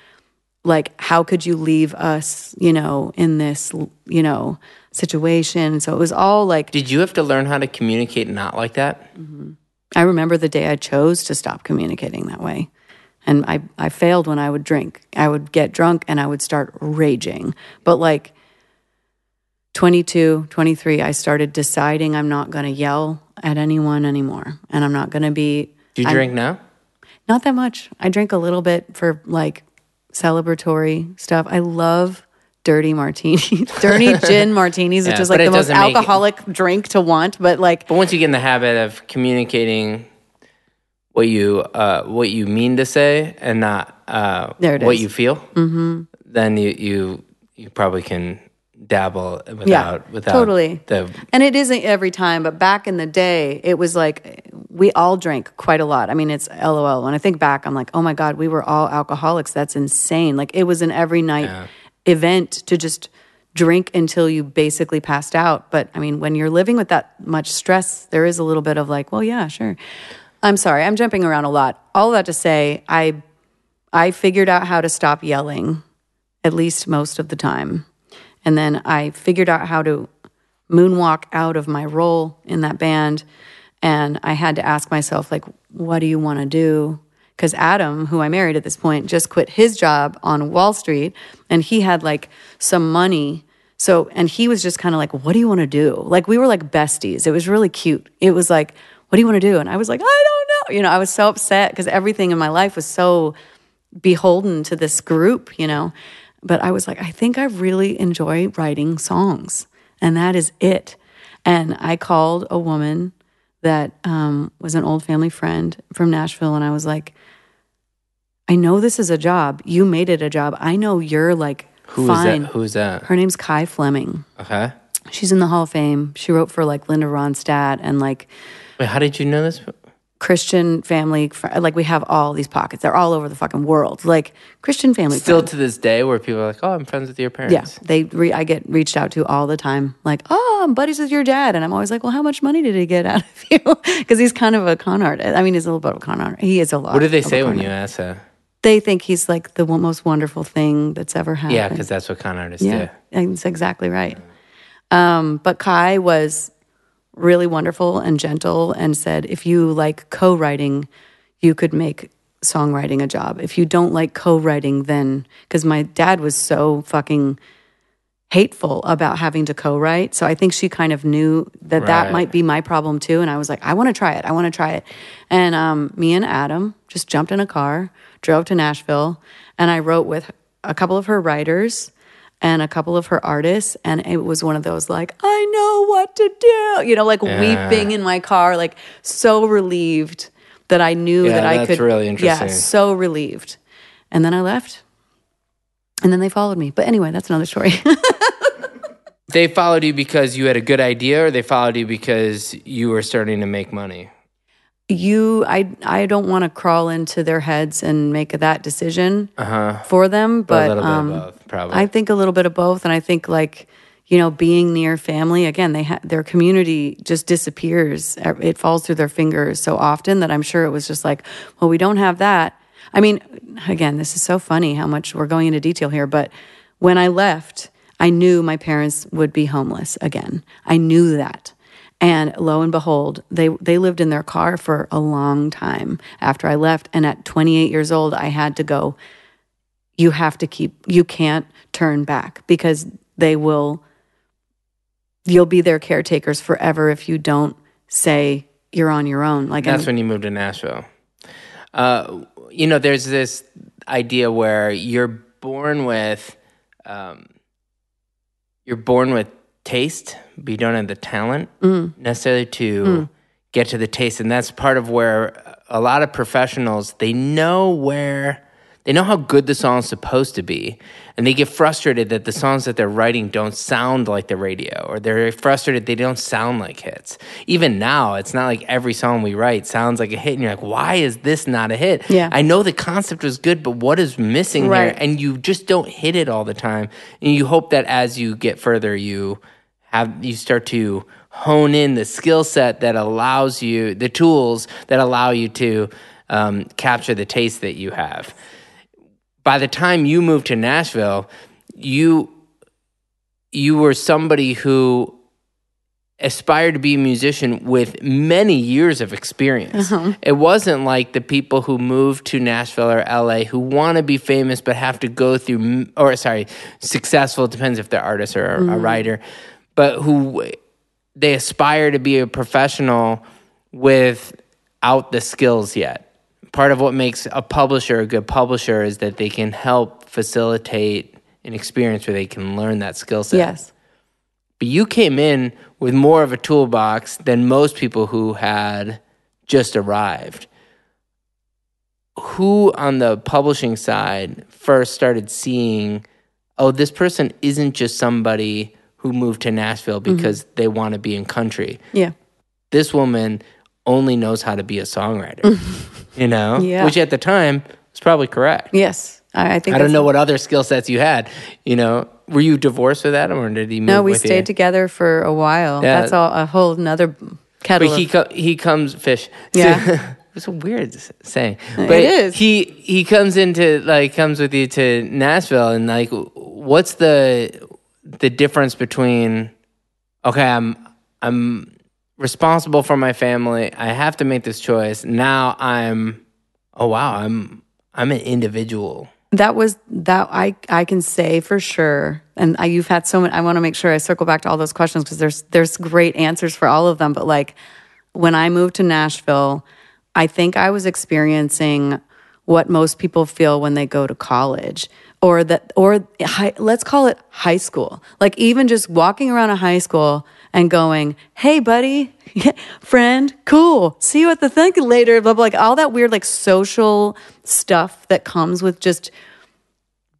like how could you leave us you know in this you know situation so it was all like Did you have to learn how to communicate not like that? Mm-hmm. I remember the day I chose to stop communicating that way. And I, I failed when I would drink. I would get drunk and I would start raging. But like 22, 23, I started deciding I'm not going to yell at anyone anymore. And I'm not going to be, Do you drink now? not that much. I drink a little bit for like celebratory stuff. I love dirty martinis, *laughs* dirty *laughs* gin martinis, which is like the most doesn't it- alcoholic drink to want. But like, But once you get in the habit of communicating what you uh, what you mean to say and not uh, what is. you feel, mm-hmm. then you, you you probably can dabble without without totally. the And it isn't every time, but back in the day, it was like we all drank quite a lot. I mean, it's LOL. When I think back, I'm like, oh my God, we were all alcoholics. That's insane. Like it was an every night event to just drink until you basically passed out. But I mean, when you're living with that much stress, there is a little bit of like, well, yeah, sure. I'm sorry, I'm jumping around a lot. All that to say, I I figured out how to stop yelling at least most of the time. And then I figured out how to moonwalk out of my role in that band. And I had to ask myself, like, what do you want to do? Because Adam, who I married at this point, just quit his job on Wall Street and he had like some money. So, and he was just kind of like, what do you want to do? Like, we were like besties. It was really cute. It was like, what do you want to do? And I was like, I don't know. You know, I was so upset because everything in my life was so beholden to this group, you know. But I was like, I think I really enjoy writing songs. And that is it. And I called a woman that um, was an old family friend from Nashville, and I was like, I know this is a job. You made it a job. I know you're like Who is fine. that? Who's that? Her name's Kye Fleming. Okay. She's in the Hall of Fame. She wrote for like Linda Ronstadt and like Wait, how did you know this? Christian family. Like we have all these pockets. They're all over the fucking world. Like Christian family. Still friends. to this day, where people are like, "Oh, I'm friends with your parents." yeah. parents." They re- I get reached out to all the time. Like, oh, I'm buddies with your dad, and I'm always like, well, how much money did he get out of *laughs* you? Because he's kind of a con artist. I mean, he's a little bit of a con artist. He is a lot. What do they say when you ask that? They think he's like the most wonderful thing that's ever happened. Yeah, because that's what con artists Yeah, do. that's exactly right. Um, but Kye was really wonderful and gentle and said, if you like co writing, you could make songwriting a job. If you don't like co writing, then, because my dad was so fucking hateful about having to co write. So I think she kind of knew that that might be my problem too. And I was like, I want to try it. I want to try it. And um, me and Adam just jumped in a car, drove to Nashville, and I wrote with a couple of her writers and a couple of her artists. And it was one of those like, I know what to do, you know, like Yeah. weeping in my car, like so relieved that I knew Yeah, that I could. really interesting. Yeah, so relieved. And then I left. And then they followed me. But anyway, that's another story. *laughs* They followed you because you had a good idea, or they followed you because you were starting to make money. You I I don't want to crawl into their heads and make that decision Uh-huh. for them, But a but little bit um, both, probably. I think a little bit of both, and I think like you know being near family again, they ha- their community just disappears. It falls through their fingers so often that I'm sure it was just like, well, we don't have that. I mean, again, this is so funny how much we're going into detail here, but when I left, I knew my parents would be homeless again. I knew that. And lo and behold, they they lived in their car for a long time after I left. And at 28 years old, I had to go. You have to keep. You can't turn back because they will. You'll be their caretakers forever if you don't say you're on your own. Like That's and- when you moved to Nashville. Uh, you know, there's this idea where you're born with, um, you're born with taste, but you don't have the talent Mm. necessarily to get to the taste, and that's part of where a lot of professionals they know where. They know how good the song's supposed to be, and they get frustrated that the songs that they're writing don't sound like the radio, or they're frustrated they don't sound like hits. Even now, it's not like every song we write sounds like a hit, and you're like, why is this not a hit? Yeah. I know the concept was good, but what is missing here? Right. And you just don't hit it all the time, and you hope that as you get further, you have you start to hone in the skill set that allows you the tools that allow you to um, capture the taste that you have by the time you moved to Nashville, you you were somebody who aspired to be a musician with many years of experience. Uh-huh. It wasn't like the people who moved to Nashville or LA who want to be famous but have to go through or sorry, successful it depends if they're artists or a mm-hmm. writer, but who they aspire to be a professional without the skills yet part of what makes a publisher a good publisher is that they can help facilitate an experience where they can learn that skill set. yes, But you came in with more of a toolbox than most people who had just arrived. Who on the publishing side first started seeing, oh, this person isn't just somebody who moved to Nashville Mm-hmm. because they want to be in country. yeah, This woman only knows how to be a songwriter, *laughs* you know? Yeah. Which at the time was probably correct. yes. I, I think I don't know what other skill sets you had. You know, were you divorced with Adam or did he move No, we with stayed you? together for a while. Yeah. That's all, a whole nother kettle. But he of, co- he comes fish. Yeah. *laughs* it's a weird s- saying. But is. He he comes into like comes with you to Nashville and like what's the the difference between okay, I'm I'm responsible for my family. I have to make this choice. Now I'm oh wow, I'm I'm an individual. that was that I I can say for sure. And I, you've had so many. I want to make sure I circle back to all those questions because there's there's great answers for all of them. But like when I moved to Nashville, I think I was experiencing what most people feel when they go to college. or that or high, let's call it high school like even just walking around a high school and going hey buddy *laughs* friend cool see you at the thing later blah, blah like all that weird like social stuff that comes with just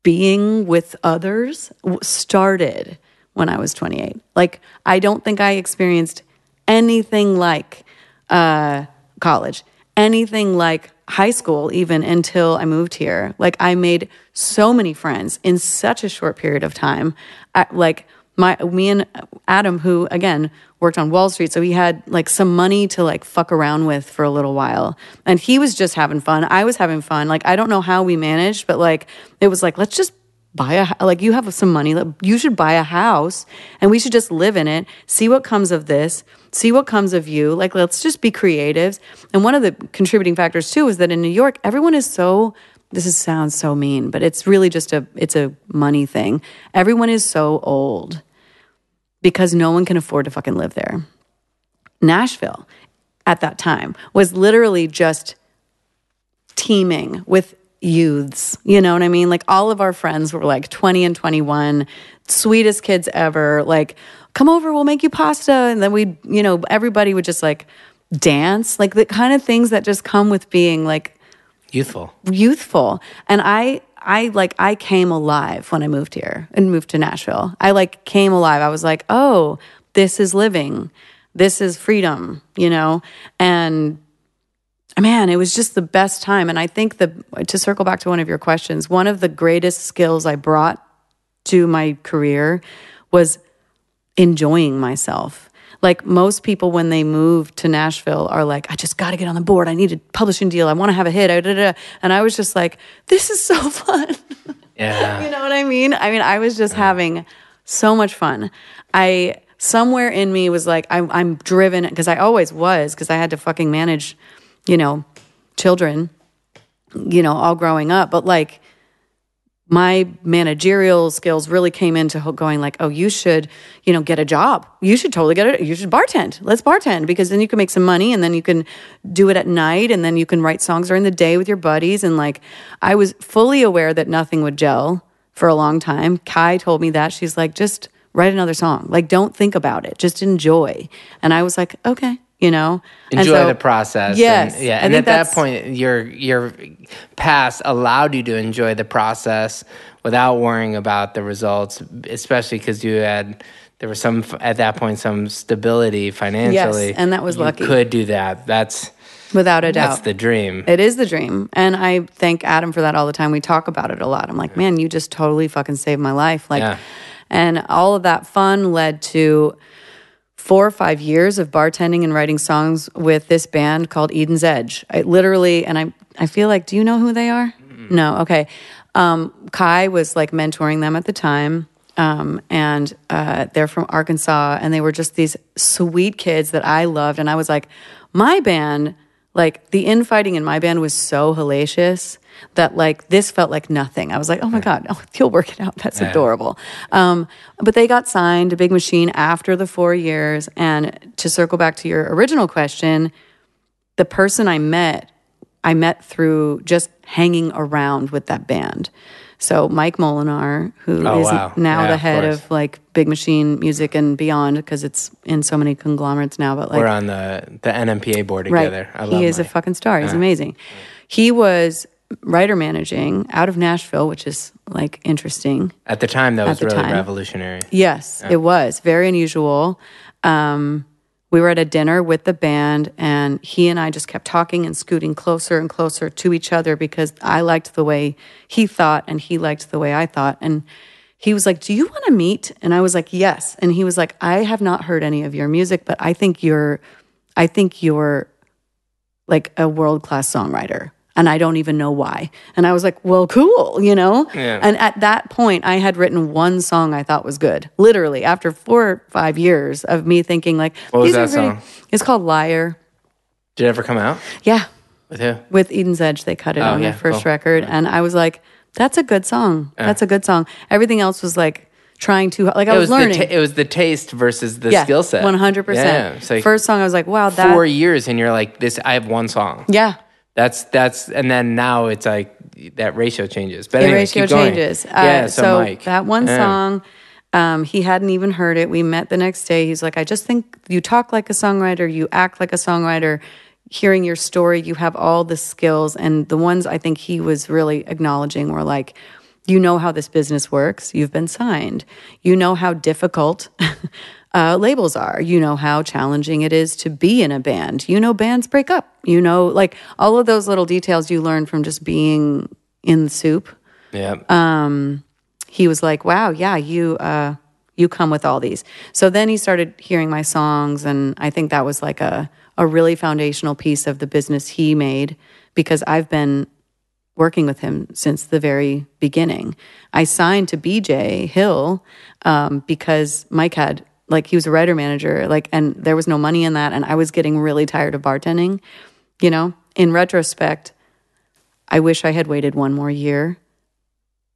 being with others started when i was 28 like i don't think i experienced anything like uh, college anything like high school even until I moved here. Like I made so many friends in such a short period of time. I, like my me and Adam who again worked on Wall Street so he had like some money to like fuck around with for a little while. And he was just having fun. I was having fun. Like I don't know how we managed but like it was like let's just buy a like you have some money. You should buy a house and we should just live in it. See what comes of this. See what comes of you. Like let's just be creatives. And one of the contributing factors too is that in new york everyone is so this is, sounds so mean but it's really just a it's a money thing. Everyone is so old because no one can afford to fucking live there nashville at that time was literally just teeming with youths. You know what I mean? Like all of our friends were like 20 and 21, sweetest kids ever. Like, come over, we'll make you pasta. And then we'd, you know, everybody would just like dance, like the kind of things that just come with being like Youthful. youthful. And I, I like, I came alive when I moved here and moved to Nashville. I like came alive. I was like, oh, this is living. This is freedom, you know? And man, it was just the best time. And I think the to circle back to one of your questions, one of the greatest skills I brought to my career was enjoying myself. Like most people, when they move to Nashville, are like, I just got to get on the board. I need a publishing deal. I want to have a hit. And I was just like, this is so *laughs* fun. Yeah. you know what I mean? I mean, I was just having so much fun. I somewhere in me was like, I'm, I'm driven because I always was because I had to fucking manage you know, children, you know, all growing up. But like my managerial skills really came into going like, oh, you should, you know, get a job. You should totally get it. You should bartend. Let's bartend because then you can make some money and then you can do it at night and then you can write songs during the day with your buddies. And like, I was fully aware that nothing would gel for a long time. Kye told me that. She's like, just write another song. Like, don't think about it. Just enjoy. And I was like, okay you know? Enjoy so, the process yes. and, yeah and at that point your your past allowed you to enjoy the process without worrying about the results especially because you had there was some at that point some stability financially. Yes, and that was you lucky. could do that. That's without a doubt. that's the dream. It is the dream. And i thank adam for that all the time. We talk about it a lot. I'm like man you just totally fucking saved my life. Like Yeah. and all of that fun led to four or five years of bartending and writing songs with this band called Eden's Edge. I literally, and I, I feel like, do you know who they are? No, okay. Um, Kye was like mentoring them at the time. Um, and uh, they're from Arkansas, and they were just these sweet kids that I loved. And I was like, my band, like the infighting in my band was so hellacious that like this felt like nothing. I was like, oh my God, oh, *laughs* you'll work it out. That's adorable. Um, but they got signed to Big Machine after the four years. And to circle back to your original question, the person I met, I met through just hanging around with that band. So Mike Molinar, who is Oh, wow. now Yeah, the head course. of like Big Machine Music and beyond, because it's in so many conglomerates now. But like, we're on the the NMPA board together I love he is a fucking star. He's amazing. He was writer managing out of Nashville, which is like interesting. at the time that was really time. revolutionary Yes, it was very unusual. Um, we were at a dinner with the band, and he and I just kept talking and scooting closer and closer to each other because I liked the way he thought, and he liked the way I thought. And he was like, "Do you want to meet?" And I was like, "Yes." And he was like, "I have not heard any of your music, but I think you're, I think you're like a world class songwriter." And I don't even know why. And I was like, well, cool, you know? Yeah. And at that point, I had written one song I thought was good. Literally, after four or five years of me thinking, like, What was that pretty- song? It's called Liar. did it ever come out Yeah. with who With Eden's Edge, they cut it Oh, on yeah, their first cool. record. And I was like, that's a good song. That's a good song. Everything else was like trying to, like, I it was, was learning. ta- it was the taste versus the yeah, skill set 100%. yeah First song, I was like, wow, that. four years and you're like this i have one song yeah. That's that's and then now it's like that ratio changes. But the anyway, ratio changes. Uh, yeah, so, Mike. that one Yeah. song, um, he hadn't even heard it. We met the next day. He's like, I just think you talk like a songwriter, you act like a songwriter. Hearing your story, you have all the skills, and the ones I think he was really acknowledging were like, you know how this business works. You've been signed. You know how difficult. *laughs* Uh, labels are. You know how challenging it is to be in a band. You know bands break up. You know, like all of those little details you learn from just being in the soup Yeah. um, he was like, "Wow, yeah, you uh, you come with all these." So then he started hearing my songs, and I think that was like a a really foundational piece of the business he made because I've been working with him since the very beginning. I signed to BJ Hill um, because Mike had like he was a writer manager, like, and there was no money in that, and I was getting really tired of bartending. You know, in retrospect, I wish I had waited one more year.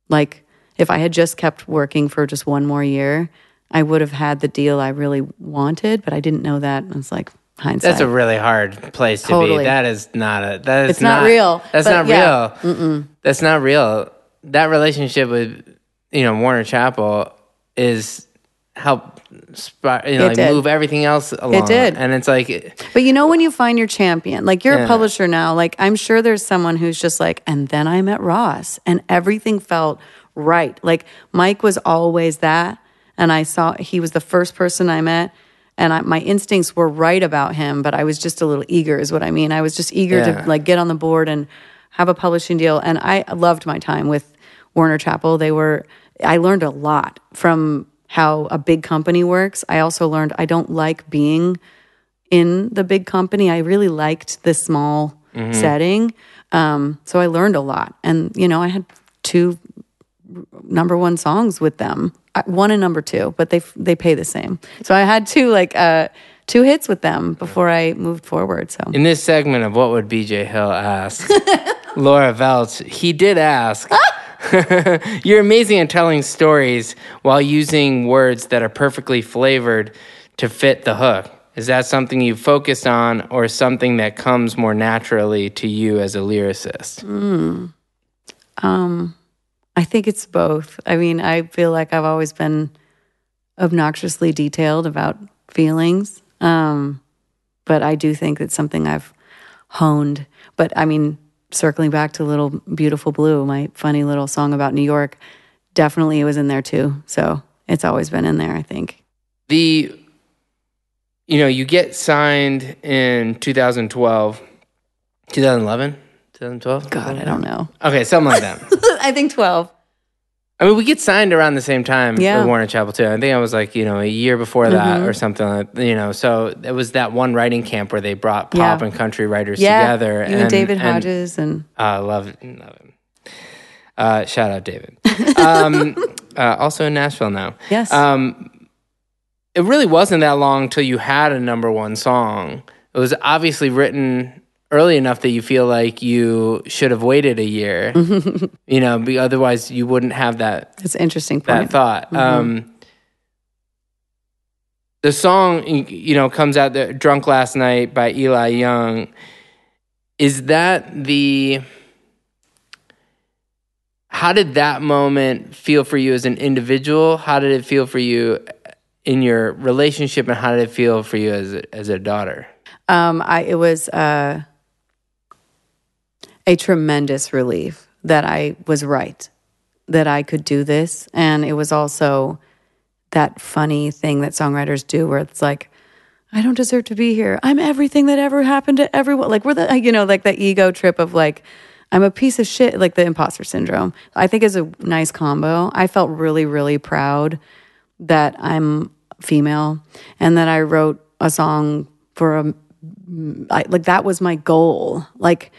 Like, if I had just kept working for just one more year, I would have had the deal I really wanted, but I didn't know that. and It's like hindsight. That's a really hard place to be. Totally. That is not a. That is It's not real, That's not yeah. real. That's not real. That relationship with you know Warner Chappell is help sp- you know like move everything else along. did. and it's like But you know when you find your champion, like you're Yeah. a publisher now, like I'm sure there's someone who's just like, and then I met Ross and everything felt right. Like Mike was always that. And I saw he was the first person I met. And I, my instincts were right about him, but I was just a little eager, is what I mean. I was just eager Yeah. to like get on the board and have a publishing deal. And I loved my time with Warner Chappell. They were, I learned a lot from how a big company works. I also learned I don't like being in the big company. I really liked the small setting. Um, so I learned a lot. And, you know, I had two number one songs with them, one and number two, but they, they pay the same. So I had two, like, uh, two hits with them before I moved forward. So in this segment of what would BJ Hill ask *laughs* Laura Veltz, he did ask. *laughs* *laughs* You're amazing at telling stories while using words that are perfectly flavored to fit the hook. Is that something you focused on or something that comes more naturally to you as a lyricist? Um, I think it's both. I mean, I feel like I've always been obnoxiously detailed about feelings. Um, but I do think it's something I've honed. But I mean, circling back to Little Beautiful Blue, my funny little song about New York, definitely it was in there too. So it's always been in there, I think. The, you know, you get signed in 2012, 2011, 2012? God, I don't know. Okay, something like that. *laughs* I think 12. I mean, we get signed around the same time Yeah. with Warner Chappell too. I think I was like, you know, a year before that or something. Like, you know, so it was that one writing camp where they brought pop Yeah. and country writers Yeah. together. You and, David Hodges and I love it. Love him. Uh, shout out David. Um, *laughs* uh, also in Nashville now. yes. Um, it really wasn't that long till you had a number one song. It was obviously written early enough that you feel like you should have waited a year. *laughs* you know, be, otherwise you wouldn't have that it's an interesting that point. thought. Um, the song, you know, comes out there, "Drunk Last Night" by Eli Young. Is that the? How did that moment feel for you as an individual? How did it feel for you in your relationship, and how did it feel for you as a, as a daughter? Um, I it was uh, a tremendous relief that I was right, that I could do this, and it was also that funny thing that songwriters do, where it's like, I don't deserve to be here. I'm everything that ever happened to everyone. Like we're the you know like that ego trip of like. I'm a piece of shit, like the imposter syndrome. I think is a nice combo. I felt really, really proud that I'm female and that I wrote a song for a I, like that was my goal like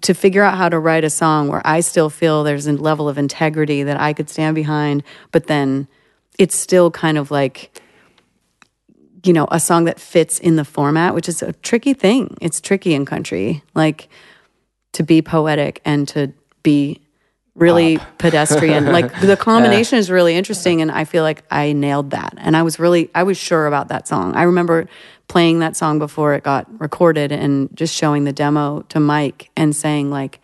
to figure out how to write a song where i still feel there's a level of integrity that i could stand behind but then it's still kind of like you know a song that fits in the format which is a tricky thing. It's tricky in country like to be poetic and to be really *laughs* pedestrian. Like the combination is really interesting and i feel like i nailed that. And i was really i was sure about that song. I remember playing that song before it got recorded and just showing the demo to mike and saying like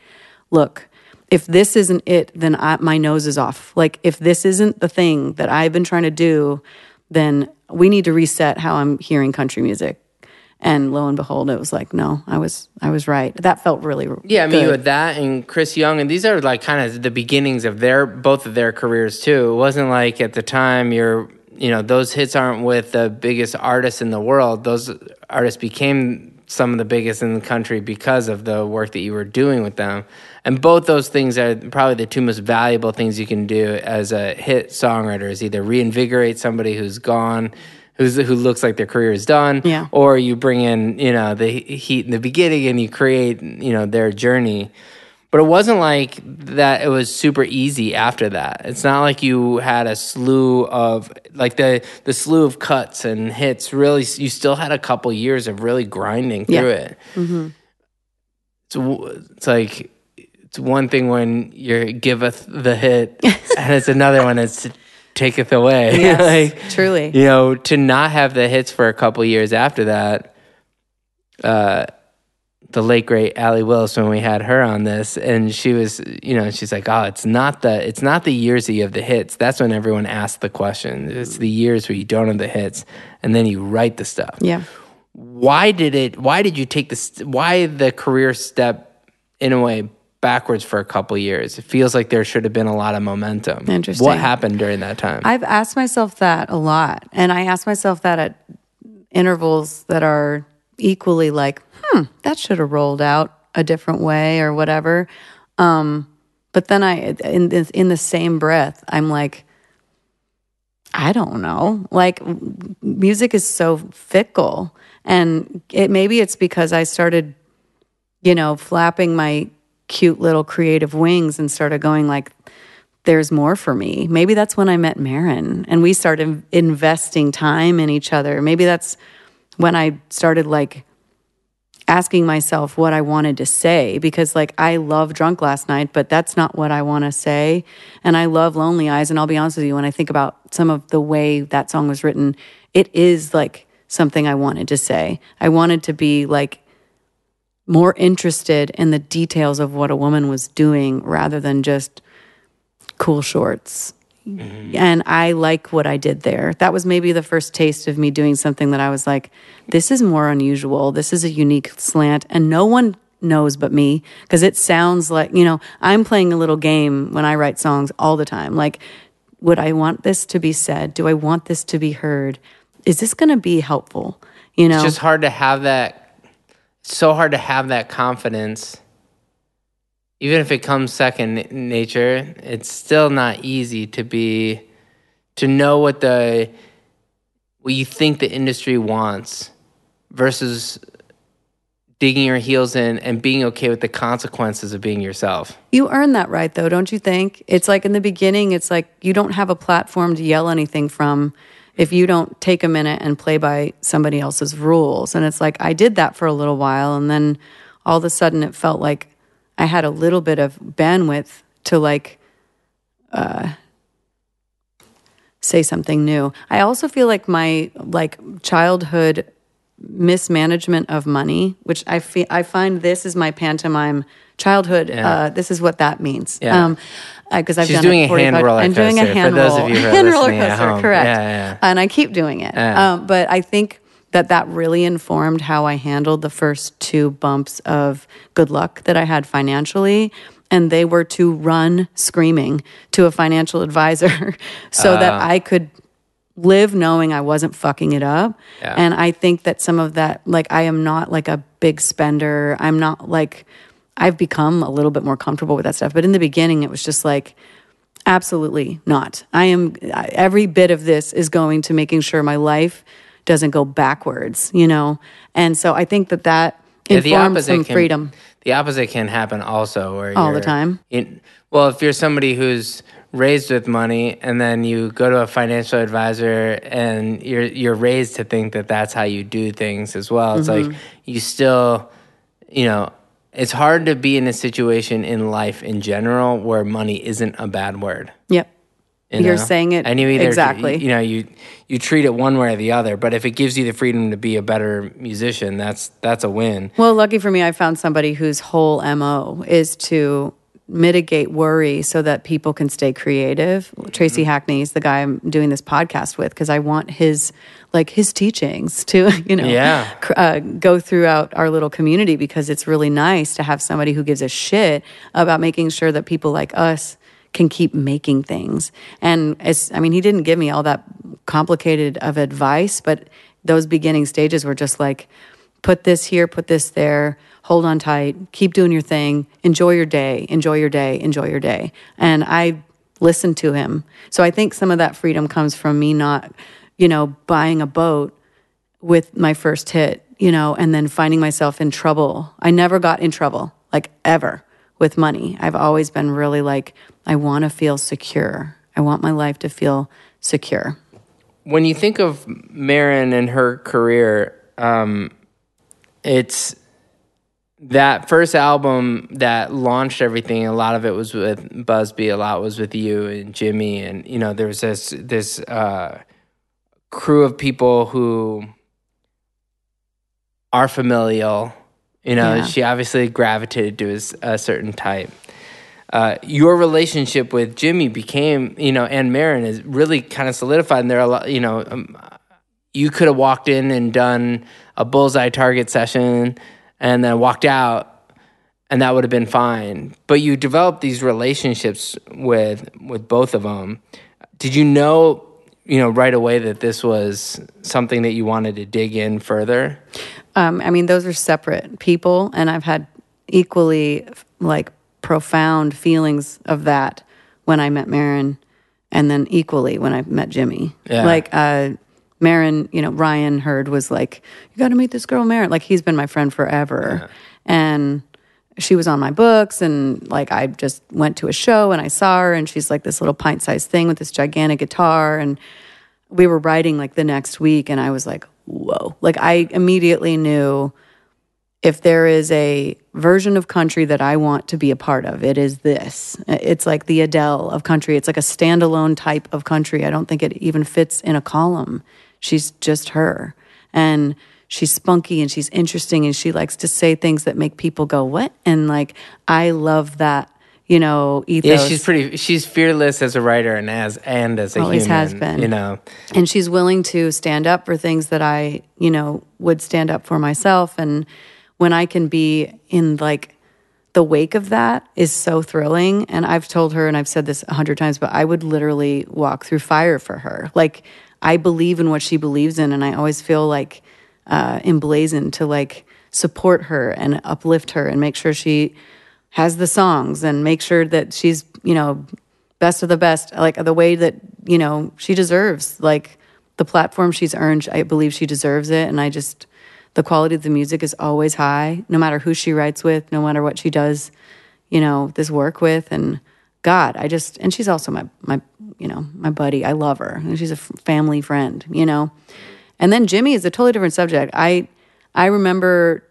look if this isn't it, then I, my nose is off. Like if this isn't the thing that I've been trying to do, then we need to reset how I'm hearing country music. And lo and behold, it was like, no, I was I was right. That felt really Yeah, I mean, good. you had that and Chris Young, and these are like kind of the beginnings of their both of their careers too. It wasn't like at the time you're, you know, those hits aren't with the biggest artists in the world. Those artists became some of the biggest in the country because of the work that you were doing with them. And both those things are probably the two most valuable things you can do as a hit songwriter is either reinvigorate somebody who's gone. Who's, who looks like their career is done, Yeah. or you bring in you know the heat in the beginning and you create you know their journey. But it wasn't like that it was super easy after that. It's not like you had a slew of like the the slew of cuts and hits really you still had a couple years of really grinding through Yeah. it. Mm-hmm. It's, w- it's like it's one thing when you giveth the hit *laughs* and it's another one it's taketh away *laughs* Yes, like truly. you know, to not have the hits for a couple years after that, uh, the late great Allee Willis when we had her on this, and she was, you know, she's like, oh, it's not the, it's not the years that you have the hits. That's when everyone asks the question. It's the years where you don't have the hits, and then you write the stuff. Yeah. Why did it? Why did you take this? Why the career step in a way backwards for a couple years? It feels like there should have been a lot of momentum. Interesting. What happened during that time? I've asked myself that a lot. And I ask myself that at intervals that are equally like, hmm, that should have rolled out a different way or whatever. Um, but then I, in in the same breath, I'm like, I don't know. Like, music is so fickle, and it maybe it's because I started, you know, flapping my cute little creative wings and started going like, there's more for me. Maybe that's when I met Maren and we started investing time in each other. Maybe that's when I started like asking myself what I wanted to say because like I love drunk last night, but that's not what I want to say. And I love lonely eyes. And I'll be honest with you, when I think about some of the way that song was written, it is like something I wanted to say. I wanted to be like more interested in the details of what a woman was doing rather than just cool shorts. Mm-hmm. And I like what I did there. That was maybe the first taste of me doing something that I was like, this is more unusual. This is a unique slant. And no one knows but me because it sounds like, you know, I'm playing a little game when I write songs all the time. Like, would I want this to be said? Do I want this to be heard? Is this going to be helpful? You know, It's just hard to have that. So hard to have that confidence. Even if it comes second nature, it's still not easy to be to know what the what you think the industry wants versus digging your heels in and being okay with the consequences of being yourself. You earn that right, though, don't you think? It's like in the beginning, it's like you don't have a platform to yell anything from if you don't take a minute and play by somebody else's rules. And it's like I did that for a little while, and then all of a sudden it felt like I had a little bit of bandwidth to like uh, say something new. I also feel like my like childhood mismanagement of money, which I feel I find this is my pantomime childhood. Uh, this is what that means. Yeah. Um, because I've She's done doing it a *laughs* hand roller I'm doing a hand roll, you hand roller coaster, home. correct? Yeah, yeah, yeah. And I keep doing it. Yeah. Um, but I think that that really informed how I handled the first two bumps of good luck that I had financially. And they were to run screaming to a financial advisor *laughs* so that Ah. I could live knowing I wasn't fucking it up. Yeah. And I think that some of that, like, I am not like a big spender. I'm not like, I've become a little bit more comfortable with that stuff. But in the beginning, it was just like, absolutely not. I am, every bit of this is going to making sure my life doesn't go backwards, you know? And so I think that that Yeah, the opposite some can, freedom. The opposite can happen also, where All the time. in- well, if you're somebody who's raised with money and then you go to a financial advisor and you're you're raised to think that that's how you do things as well. It's Mm-hmm. like you still, you know, it's hard to be in a situation in life in general where money isn't a bad word. Yep. you You're saying it and you either, exactly. You know, you you treat it one way or the other. But if it gives you the freedom to be a better musician, that's that's a win. Well, lucky for me, I found somebody whose whole MO is to mitigate worry so that people can stay creative. Mm-hmm. Tracy Hackney is the guy I'm doing this podcast with because I want his like his teachings to *laughs* you know Yeah. cr- uh, go throughout our little community because it's really nice to have somebody who gives a shit about making sure that people like us can keep making things. And it's, I mean, he didn't give me all that complicated of advice, but those beginning stages were just like, put this here, put this there, hold on tight, keep doing your thing, enjoy your day, enjoy your day, enjoy your day. And I listened to him. So I think some of that freedom comes from me not, you know, buying a boat with my first hit, you know, and then finding myself in trouble. I never got in trouble, like ever, with money. I've always been really like, I want to feel secure. I want my life to feel secure. when you think of Maren and her career, um, it's that first album that launched everything. A lot of it was with busbee. A lot was with you and Jimmy, and you know there was this this uh, crew of people who are familial. You know, Yeah. she obviously gravitated to a, certain type uh, your relationship with Jimmy became, you know, and Maren is really kind of solidified. And there are a lot, you know, um, you could have walked in and done a bullseye target session and then walked out, and that would have been fine. But you developed these relationships with with both of them. Did you know, you know, right away that this was something that you wanted to dig in further? Um, I mean, those are separate people, and I've had equally like profound feelings of that when I met Maren, and then equally when I met Jimmy. Yeah. Like uh, Maren, you know, Ryan Heard was like, "You got to meet this girl, Maren." Like he's been my friend forever, and she was on my books, and like I just went to a show and I saw her, and she's like this little pint-sized thing with this gigantic guitar, and we were writing like the next week and I was like, whoa. Like I immediately knew if there is a version of country that I want to be a part of, it is this. It's like the Adele of country. It's like a standalone type of country. I don't think it even fits in a column. She's just her. And she's spunky and she's interesting and she likes to say things that make people go, what? And like, I love that, you know, ethos. Yeah, she's pretty. She's fearless as a writer and as and as a Always human. has been. You know, and she's willing to stand up for things that I, you know, would stand up for myself. And when I can be in like the wake of that is so thrilling. And I've told her, and I've said this a hundred times, but I would literally walk through fire for her. Like I believe in what she believes in, and I always feel like uh, emblazoned to like support her and uplift her and make sure she has the songs and make sure that she's, you know, best of the best, like the way that, you know, she deserves. Like the platform she's earned, I believe she deserves it. And I just, the quality of the music is always high, no matter who she writes with, no matter what she does, you know, this work with. And God, I just, and she's also my, my, you know, my buddy. I love her. She's a f- family friend, you know. And then Jimmy is a totally different subject. I, I remember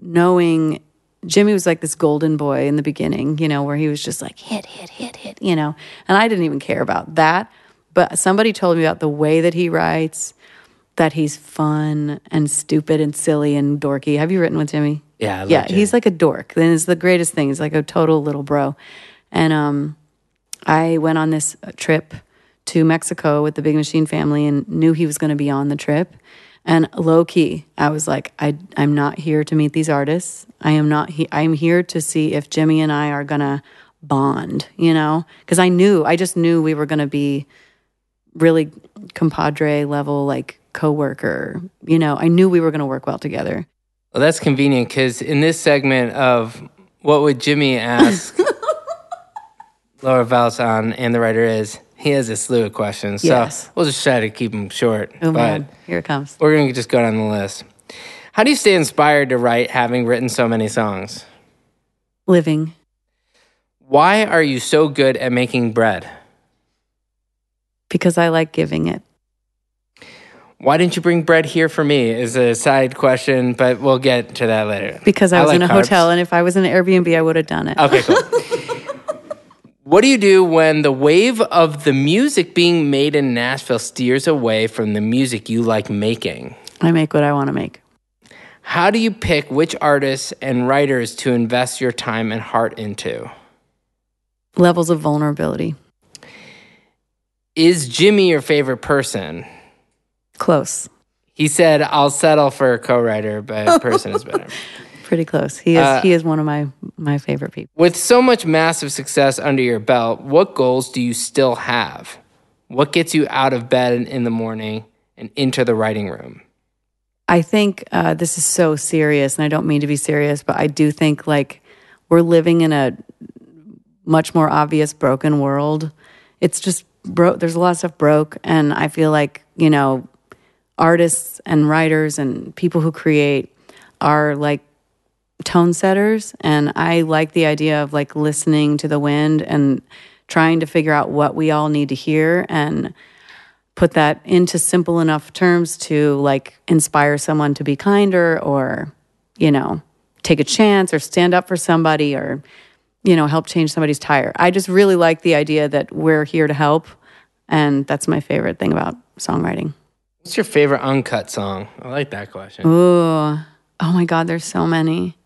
knowing Jimmy was like this golden boy in the beginning, you know, where he was just like hit, hit, hit, hit, you know. And I didn't even care about that. But somebody told me about the way that he writes, that he's fun and stupid and silly and dorky. Have you written with Jimmy? Yeah, I love yeah, Jimmy. he's like a dork. Then it's the greatest thing. He's like a total little bro. And um, I went on this trip to Mexico with the Big Machine family and knew he was going to be on the trip. And low key, I was like, I, I'm not here to meet these artists. I am not. He, I'm here to see if Jimmy and I are gonna bond. You know, because I knew, I just knew we were gonna be really compadre level, like coworker. You know, I knew we were gonna work well together. well, that's convenient because in this segment of what would Jimmy ask *laughs* Laura Veltz on and the writer is, he has a slew of questions. So Yes. we'll just try to keep them short. Oh but man, here it comes. we're gonna just go down the list. How do you stay inspired to write, having written so many songs? Living. Why are you so good at making bread? because I like giving it. Why didn't you bring bread here for me? Is a side question, but we'll get to that later. Because I was like in a carbs. hotel, and if I was in an Airbnb, I would have done it. Okay, cool. *laughs* what do you do when the wave of the music being made in Nashville steers away from the music you like making? I make what I want to make. How do you pick which artists and writers to invest your time and heart into? levels of vulnerability. Is Jimmy your favorite person? Close. He said, I'll settle for a co writer, but a person is better. *laughs* Pretty close. He is Uh, he is one of my my favorite people. With so much massive success under your belt, what goals do you still have? What gets you out of bed in the morning and into the writing room? I think uh, this is so serious, and I don't mean to be serious, but I do think like we're living in a much more obvious broken world. It's just broke. There's a lot of stuff broke, and I feel like you know, artists and writers and people who create are like tone setters, and I like the idea of like listening to the wind and trying to figure out what we all need to hear and put that into simple enough terms to like inspire someone to be kinder or you know take a chance or stand up for somebody or you know help change somebody's tire i just really like the idea that we're here to help and that's my favorite thing about songwriting What's your favorite uncut song? I like that question. ooh oh my god there's so many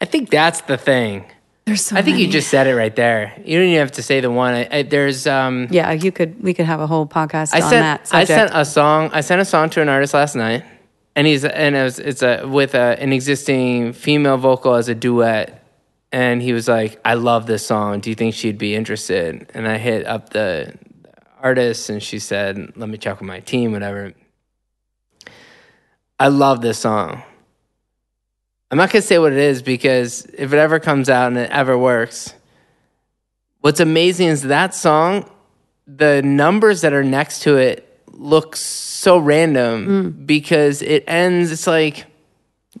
I think that's the thing. there's so I think many. you just said it right there. You don't even have to say the one. I, I, there's um. yeah you could we could have a whole podcast I on sent that I sent a song. I sent a song to an artist last night, and he's and it was, it's a with a, an existing female vocal as a duet, and he was like, "I love this song. Do you think she'd be interested?" And I hit up the artist, and she said, "Let me check with my team, whatever." I love this song. I'm not gonna say what it is because if it ever comes out and it ever works, what's amazing is that song the numbers that are next to it look so random mm. because it ends it's like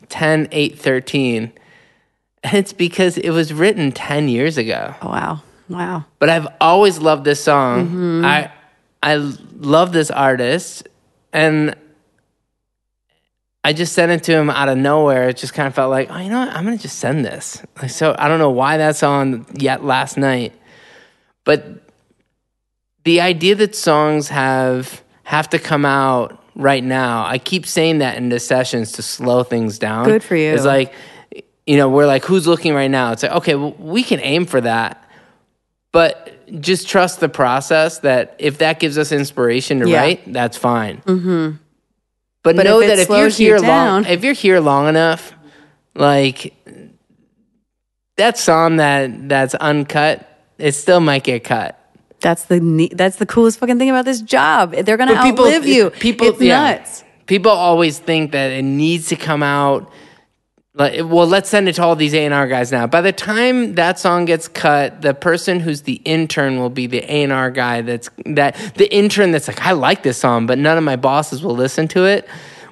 10 8 13 and it's because it was written 10 years ago. Oh wow. Wow. But i've always loved this song. Mm-hmm. I i love this artist. And i just sent it to him out of nowhere it just kind of felt like oh you know what i'm gonna just send this like so i don't know why that's on yet last night but the idea that songs have have to come out right now i keep saying that in the sessions to slow things down Good for you. it's like you know we're like who's looking right now it's like okay well, we can aim for that but just trust the process that if that gives us inspiration to Yeah. write that's fine mm-hmm. But, But know if that if you're slows you here long if you're here long enough like that song that that's uncut it still might get cut that's the ne- that's the coolest fucking thing about this job they're gonna But people- outlive you people- it's yeah. nuts People always think that it needs to come out. Like, well, let's send it to all these A and R guys now. By the time that song gets cut, the person who's the intern will be the A and R guy. That's that the intern that's like, I like this song, but none of my bosses will listen to it.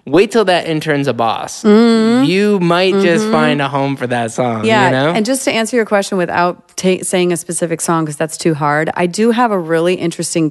Wait till that intern's a boss. You might just find a home for that song. Mm-hmm. Yeah, you know. and just to answer your question without ta- saying a specific song because that's too hard, I do have a really interesting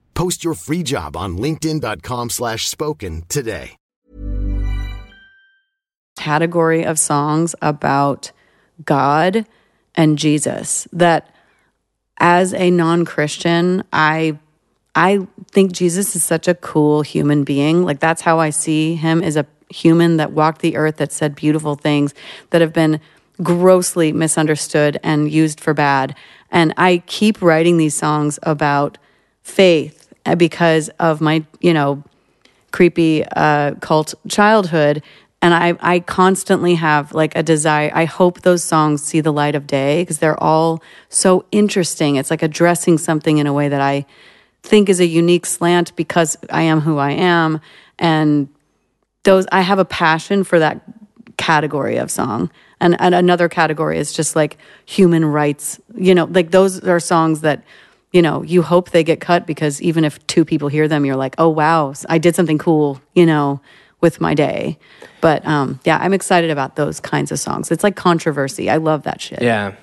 Post your free job on linkedin.com slash spoken today. category of songs about God and Jesus that as a non-Christian, I I think Jesus is such a cool human being. Like that's how I see him as a human that walked the earth that said beautiful things that have been grossly misunderstood and used for bad. And I keep writing these songs about faith because of my, you know, creepy uh, cult childhood and I, I constantly have like a desire. I hope those songs see the light of day because they're all so interesting. It's like addressing something in a way that I think is a unique slant because I am who I am. And those, I have a passion for that category of song. And, and another category is just like human rights. You know, like those are songs that, you know, you hope they get cut because even if two people hear them, you're like, oh, wow, I did something cool, you know with my day. But um, yeah, I'm excited about those kinds of songs. It's like controversy. I love that shit. Yeah.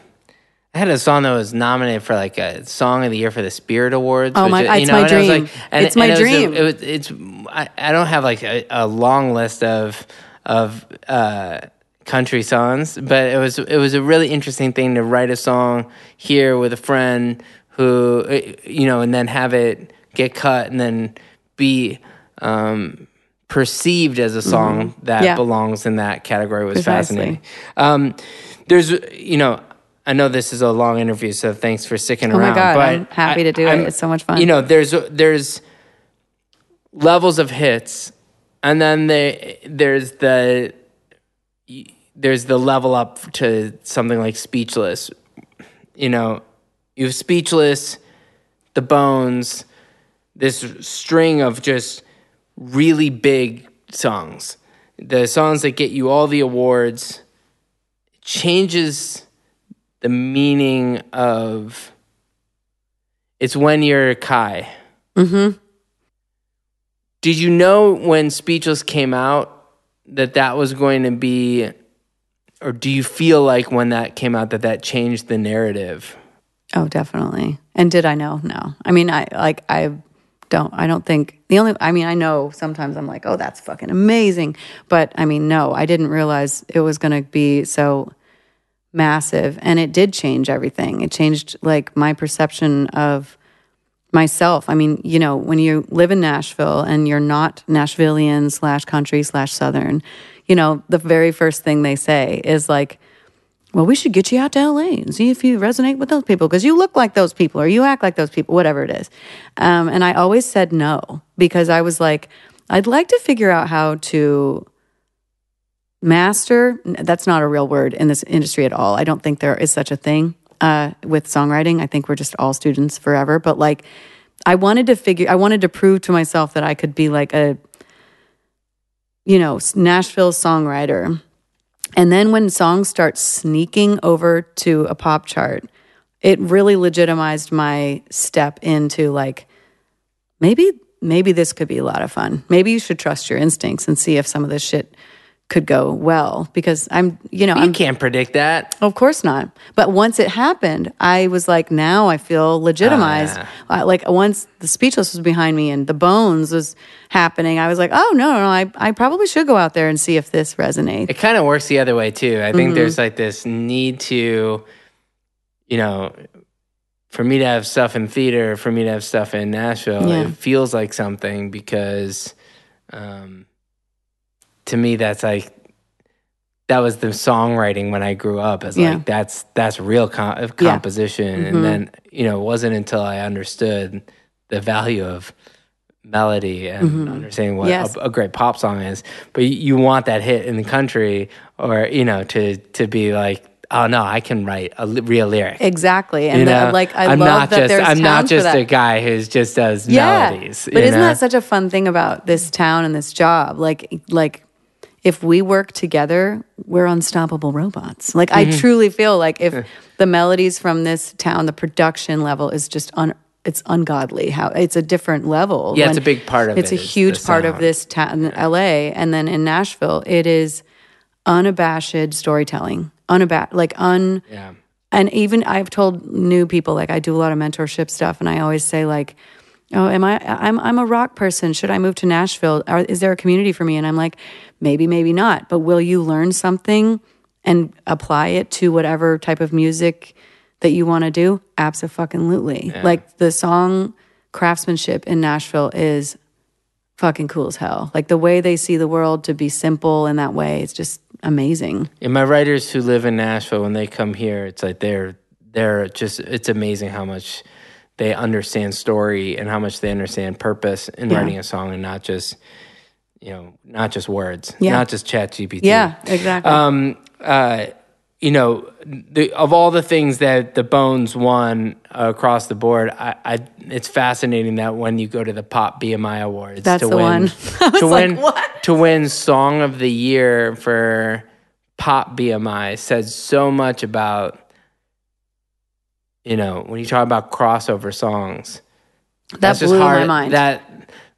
I had a song that was nominated for like a song of the year for the Spirit Awards. Oh my, which, it's my dream. Like, it's my it dream. A, it was, it's I, I, don't have like a, a, long list of of uh, country songs, but it was it was a really interesting thing to write a song here with a friend who you know, and then have it get cut and then be um, perceived as a song mm-hmm. that yeah. belongs in that category was Precisely. fascinating. Um, there's, you know, I know this is a long interview, so thanks for sticking oh around. Oh my god, but I'm happy to do I'm, it. It's so much fun. You know, there's there's levels of hits, and then they, there's the there's the level up to something like Speechless. You know, you have Speechless, The Bones, this string of just really big songs. The songs that get you all the awards changes the meaning of it's when you're Kye. Mm-hmm. Did you know when Speechless came out that that was going to be, or do you feel like when that came out that that changed the narrative? Oh, definitely. And did I know? No. I mean, I like I don't I don't think the only I mean I know sometimes I'm like, "Oh, that's fucking amazing." But I mean, no, I didn't realize it was going to be so massive and it did change everything. It changed like my perception of myself. I mean, you know, when you live in Nashville and you're not Nashvilleian slash country slash Southern, you know, the very first thing they say is like, well, we should get you out to LA and see if you resonate with those people because you look like those people or you act like those people, whatever it is. Um, and I always said no because I was like, I'd like to figure out how to master. That's not a real word in this industry at all. I don't think there is such a thing uh, with songwriting. I think we're just all students forever. But like, I wanted to figure, I wanted to prove to myself that I could be like a, you know, Nashville songwriter and then when songs start sneaking over to a pop chart, it really legitimized my step into like maybe maybe this could be a lot of fun. Maybe you should trust your instincts and see if some of this shit could go well because I'm, you know, you I can't predict that. Of course not. But once it happened, I was like, now I feel legitimized. Uh, uh, like once the speechless was behind me and the bones was happening, I was like, oh no, no, no I, I probably should go out there and see if this resonates. It kind of works the other way too. I think mm-hmm. there's like this need to, you know, for me to have stuff in theater, for me to have stuff in Nashville, yeah. it feels like something because. Um, to me that's like that was the songwriting when I grew up. As yeah. like that's that's real com- composition, yeah. mm-hmm. and then you know it wasn't until I understood the value of melody and mm-hmm. understanding what yes. a, a, great pop song is. But you, you want that hit in the country, or you know, to to be like. Oh no! I can write a real lyric. Exactly, and you know? the, like I am love not that just there's I'm not just a guy who's just does yeah. melodies. But isn't know? that such a fun thing about this town and this job? Like like if we work together, we're unstoppable robots. Like mm-hmm. I truly feel like if the melodies from this town, the production level is just un it's ungodly how it's a different level. Yeah, it's a big part of it's it. It's a huge part of this town, yeah. LA, and then in Nashville, it is unabashed storytelling, unabashed, like un. Yeah. And even I've told new people, like I do a lot of mentorship stuff, and I always say like oh am i i'm i'm a rock person. Should i move to nashville? Are, is there a community for me? And i'm like maybe maybe not. But will you learn something and apply it to whatever type of music that you want to do? Absolutely. Yeah. like the song craftsmanship in nashville is fucking cool as hell. Like the way they see the world to be simple in that way it's just amazing. And my writers who live in nashville when they come here it's like they're they're just it's amazing how much they understand story and how much they understand purpose in yeah. writing a song and not just you know, not just words, Yeah. not just Chat GPT. Yeah, exactly. Um, uh, you know, the, of all the things that the Bones won across the board, I, I it's fascinating that when you go to the Pop BMI Awards, That's to the win, one. *laughs* To win, what? to win Song of the Year for Pop BMI says so much about, you know, when you talk about crossover songs. that That's just blew hard. my mind. That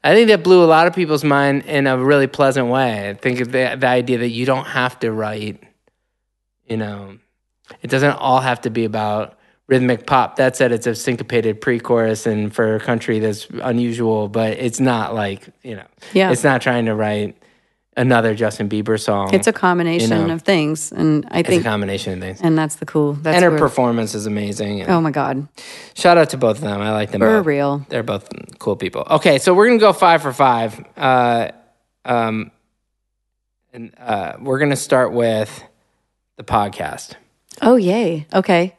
I think that blew a lot of people's mind in a really pleasant way. I think of the, the idea that you don't have to write, you know, it doesn't all have to be about rhythmic pop. That said, it's a syncopated pre-chorus, and for a country that's unusual, but it's not like you know, Yeah. it's not trying to write another Justin Bieber song. it's a combination you know, of things, and I think it's a combination of things. and that's the cool. That's and her performance is amazing. Oh my god, Shout out to both of them. I like them for both. real. They're both cool people. Okay, so we're gonna go five for five. Uh, um, and uh, we're gonna start with the podcast. Oh yay. Okay.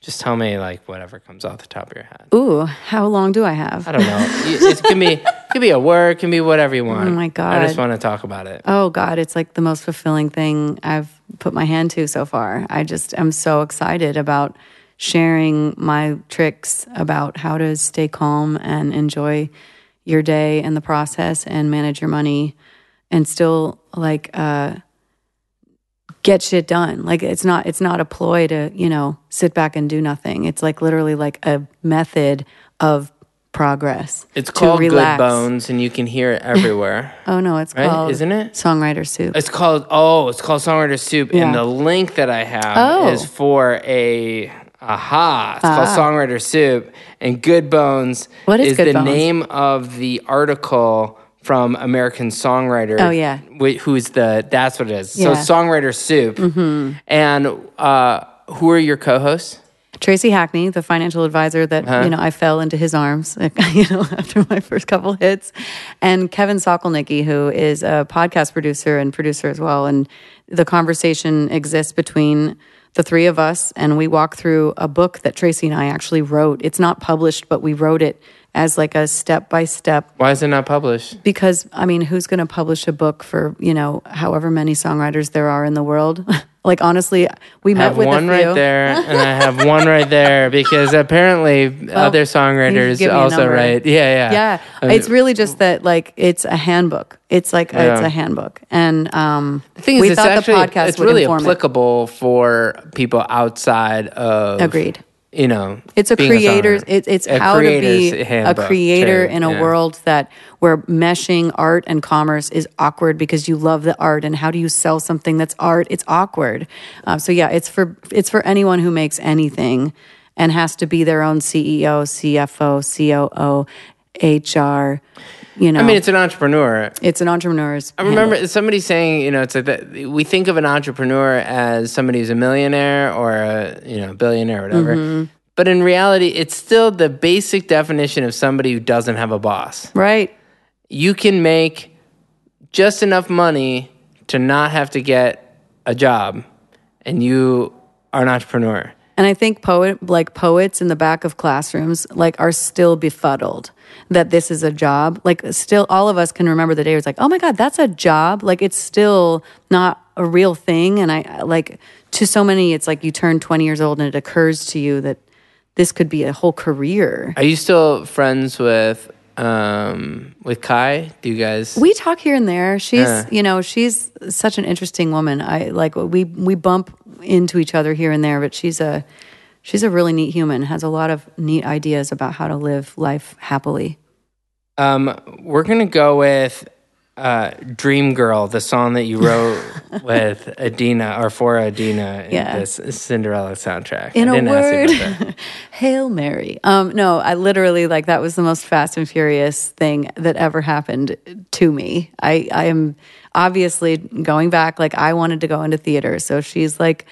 Just tell me like whatever comes off the top of your head. Ooh, how long do I have? I don't know. it can be it can be a word, can be whatever you want. Oh my god! I just want to talk about it. Oh God, it's like the most fulfilling thing I've put my hand to so far. I just am so excited about sharing my tricks about how to stay calm and enjoy your day and the process and manage your money and still like uh get shit done. Like it's not it's not a ploy to, you know, sit back and do nothing. It's like literally like a method of progress. It's called Good. Bones, and you can hear it *laughs* everywhere. Oh no, it's Right? called Isn't it? Songwriter Soup. It's called oh, it's called Songwriter Soup, Yeah. and the link that I have Oh. is for a aha. It's called Ah. Songwriter Soup, and Good Bones What is Good the Bones? name of the article from American Songwriter. Oh, yeah. wh- who's the that's what it is. So Yeah. Mm-hmm. Songwriter Soup, and uh, who are your co-hosts? Tracy Hackney, the financial advisor that Uh-huh. you know I fell into his arms, *laughs* you know, after my first couple hits, and Kevin Sokolnicki, who is a podcast producer and producer as well. And the conversation exists between the three of us, and we walk through a book that Tracy and I actually wrote. It's not published, but we wrote it as like a step by step Why is it not published? because I mean, who's going to publish a book for you know however many songwriters there are in the world? *laughs* like honestly, we met have with one a few. right there, *laughs* and I have one right there because apparently other songwriters give me a also write. Yeah, yeah, Yeah, Uh, it's really just that like it's a handbook. It's like it's Yeah. a handbook, and um, The thing is, we it's thought actually the podcast it's would really inform it. applicable for people outside of Agreed. You know, It's a creator's. It, it's A how to be a creator too, in a yeah. world that where meshing art and commerce is awkward because you love the art, and how do you sell something that's art? It's awkward. Um, so yeah, it's for it's for anyone who makes anything and has to be their own CEO, CFO, COO, HR. You know, I mean, it's an entrepreneur. it's an entrepreneur's. I remember somebody saying, you know, it's like that. We think of an entrepreneur as somebody who's a millionaire or a you know billionaire, or whatever. Mm-hmm. But in reality, it's still the basic definition of somebody who doesn't have a boss. right. You can make just enough money to not have to get a job, and you are an entrepreneur. And I think poet like poets in the back of classrooms like are still befuddled that this is a job. Like still all of us can remember the day where it's like, "Oh my god, that's a job." Like it's still not a real thing and I like to so many it's like you turn 20 years old and it occurs to you that this could be a whole career. Are you still friends with um with Kye? Do you guys? We talk here and there. She's, Yeah. you know, she's such an interesting woman. I like we we bump into each other here and there, but she's a she's a really neat human. Has a lot of neat ideas about how to live life happily. Um, we're gonna go with uh, "Dream Girl," the song that you wrote *laughs* with Idina or for Idina in Yeah. this Cinderella soundtrack. In I a didn't ask you word. *laughs* Hail Mary. Um, no, I literally like that was the most fast and furious thing that ever happened to me. I I am obviously going back. Like I wanted to go into theater, so she's like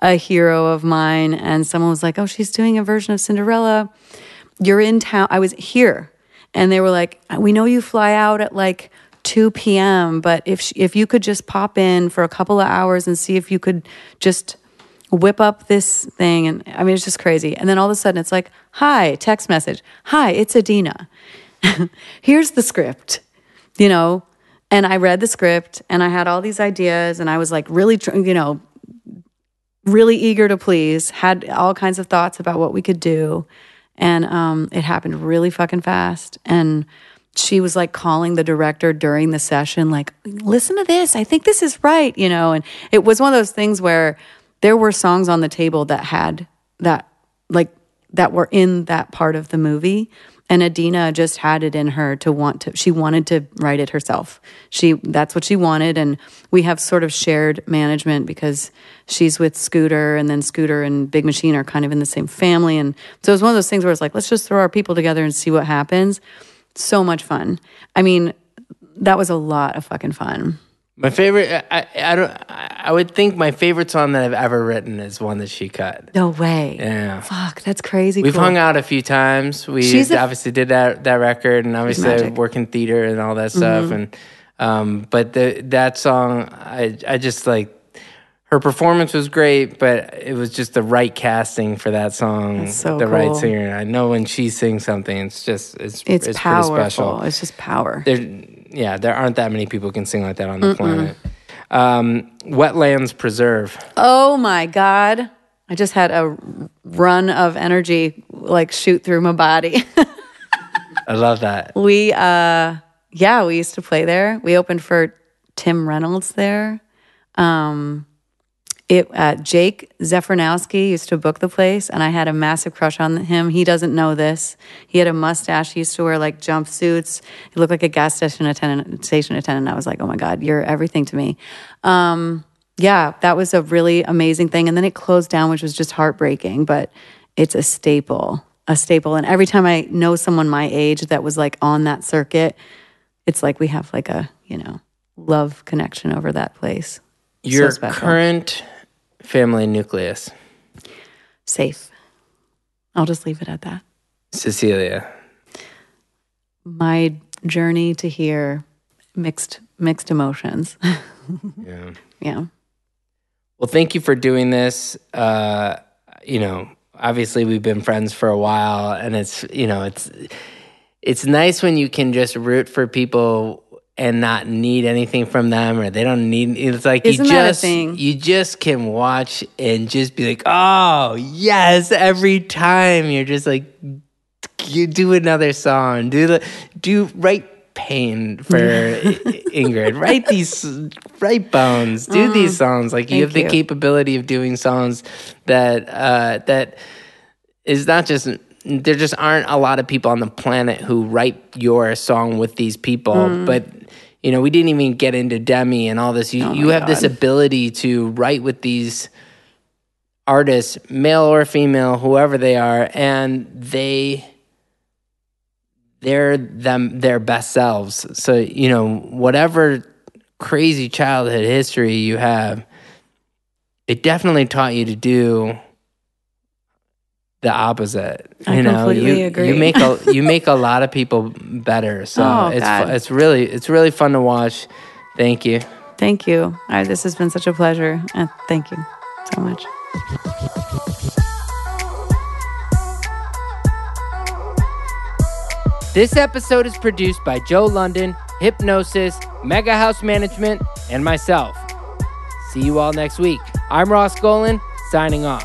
a hero of mine. And someone was like, "Oh, she's doing a version of Cinderella. You're in town." I was here, and they were like, "We know you fly out at like." 2 p.m. But if sh- if you could just pop in for a couple of hours and see if you could just whip up this thing and I mean it's just crazy. And then all of a sudden it's like, "Hi, text message. Hi, it's Idina. *laughs* Here's the script." You know, And I read the script and I had all these ideas and I was like really, you know, really eager to please, had all kinds of thoughts about what we could do. And um, it happened really fucking fast. And she was like calling the director during the session, like, listen to this. I think this is right, you know. And it was one of those things where there were songs on the table that had that, like, that were in that part of the movie. And Idina just had it in her to want to, she wanted to write it herself. She, that's what she wanted. And we have sort of shared management because she's with Scooter and then Scooter and Big Machine are kind of in the same family. And so it was one of those things where it's like, let's just throw our people together and see what happens. So much fun. I mean, that was a lot of fucking fun. My favorite, I, I don't, I would think my favorite song that I've ever written is one that she cut. No way. Yeah. Fuck, that's crazy. We've cool. hung out a few times. We She's a- obviously did that that record, and obviously I work in theater and all that stuff. Mm-hmm. And um, but the that song, I I just like her performance was great, but it was just the right casting for that song, so the right singer. I know when she sings something, it's just it's It's, pretty powerful. special. It's just power. There, yeah, there aren't that many people who can sing like that on the planet. Um, Wetlands Preserve. Oh my God. I just had a run of energy like shoot through my body. I love that. *laughs* we, uh, yeah, we used to play there. We opened for Tim Reynolds there. Um, it uh, Jake Zefranowski used to book the place, and I had a massive crush on him. He doesn't know this. He had a mustache. He used to wear like jumpsuits. He looked like a gas station attendant. Station attendant. I was like, oh my god, you're everything to me. Um, yeah, that was a really amazing thing. And then it closed down, which was just heartbreaking. But it's a staple, a staple. And every time I know someone my age that was like on that circuit, it's like we have like a you know love connection over that place. Your special. current family nucleus, safe. I'll just leave it at that. Cecilia. My journey to here, mixed mixed emotions. *laughs* Yeah. yeah. Well, thank you for doing this. Uh, you know, obviously we've been friends for a while, and it's you know it's it's nice when you can just root for people and not need anything from them, or they don't need. It's like Isn't you just you just can watch and just be like, oh yes, every time you're just like you do another song, do the do write pain for *laughs* Ingrid, write these write bones, do these songs. Like you have the you. capability of doing songs that uh, that is not just there just aren't a lot of people on the planet who write your song with these people, Mm. but. You know, we didn't even get into Demi and all this. You, oh you have this ability to write with these artists, male or female, whoever they are, and they they're them their best selves. So, you know, whatever crazy childhood history you have, it definitely taught you to do the opposite. I you know, completely you, agree. you make a *laughs* you make a lot of people better. So Oh, it's God. it's really it's really fun to watch. Thank you. Thank you. I, this has been such a pleasure. Uh, thank you so much. This episode is produced by Joe London, Hypnosis, Mega House Management, and myself. See you all next week. I'm Ross Golan, signing off.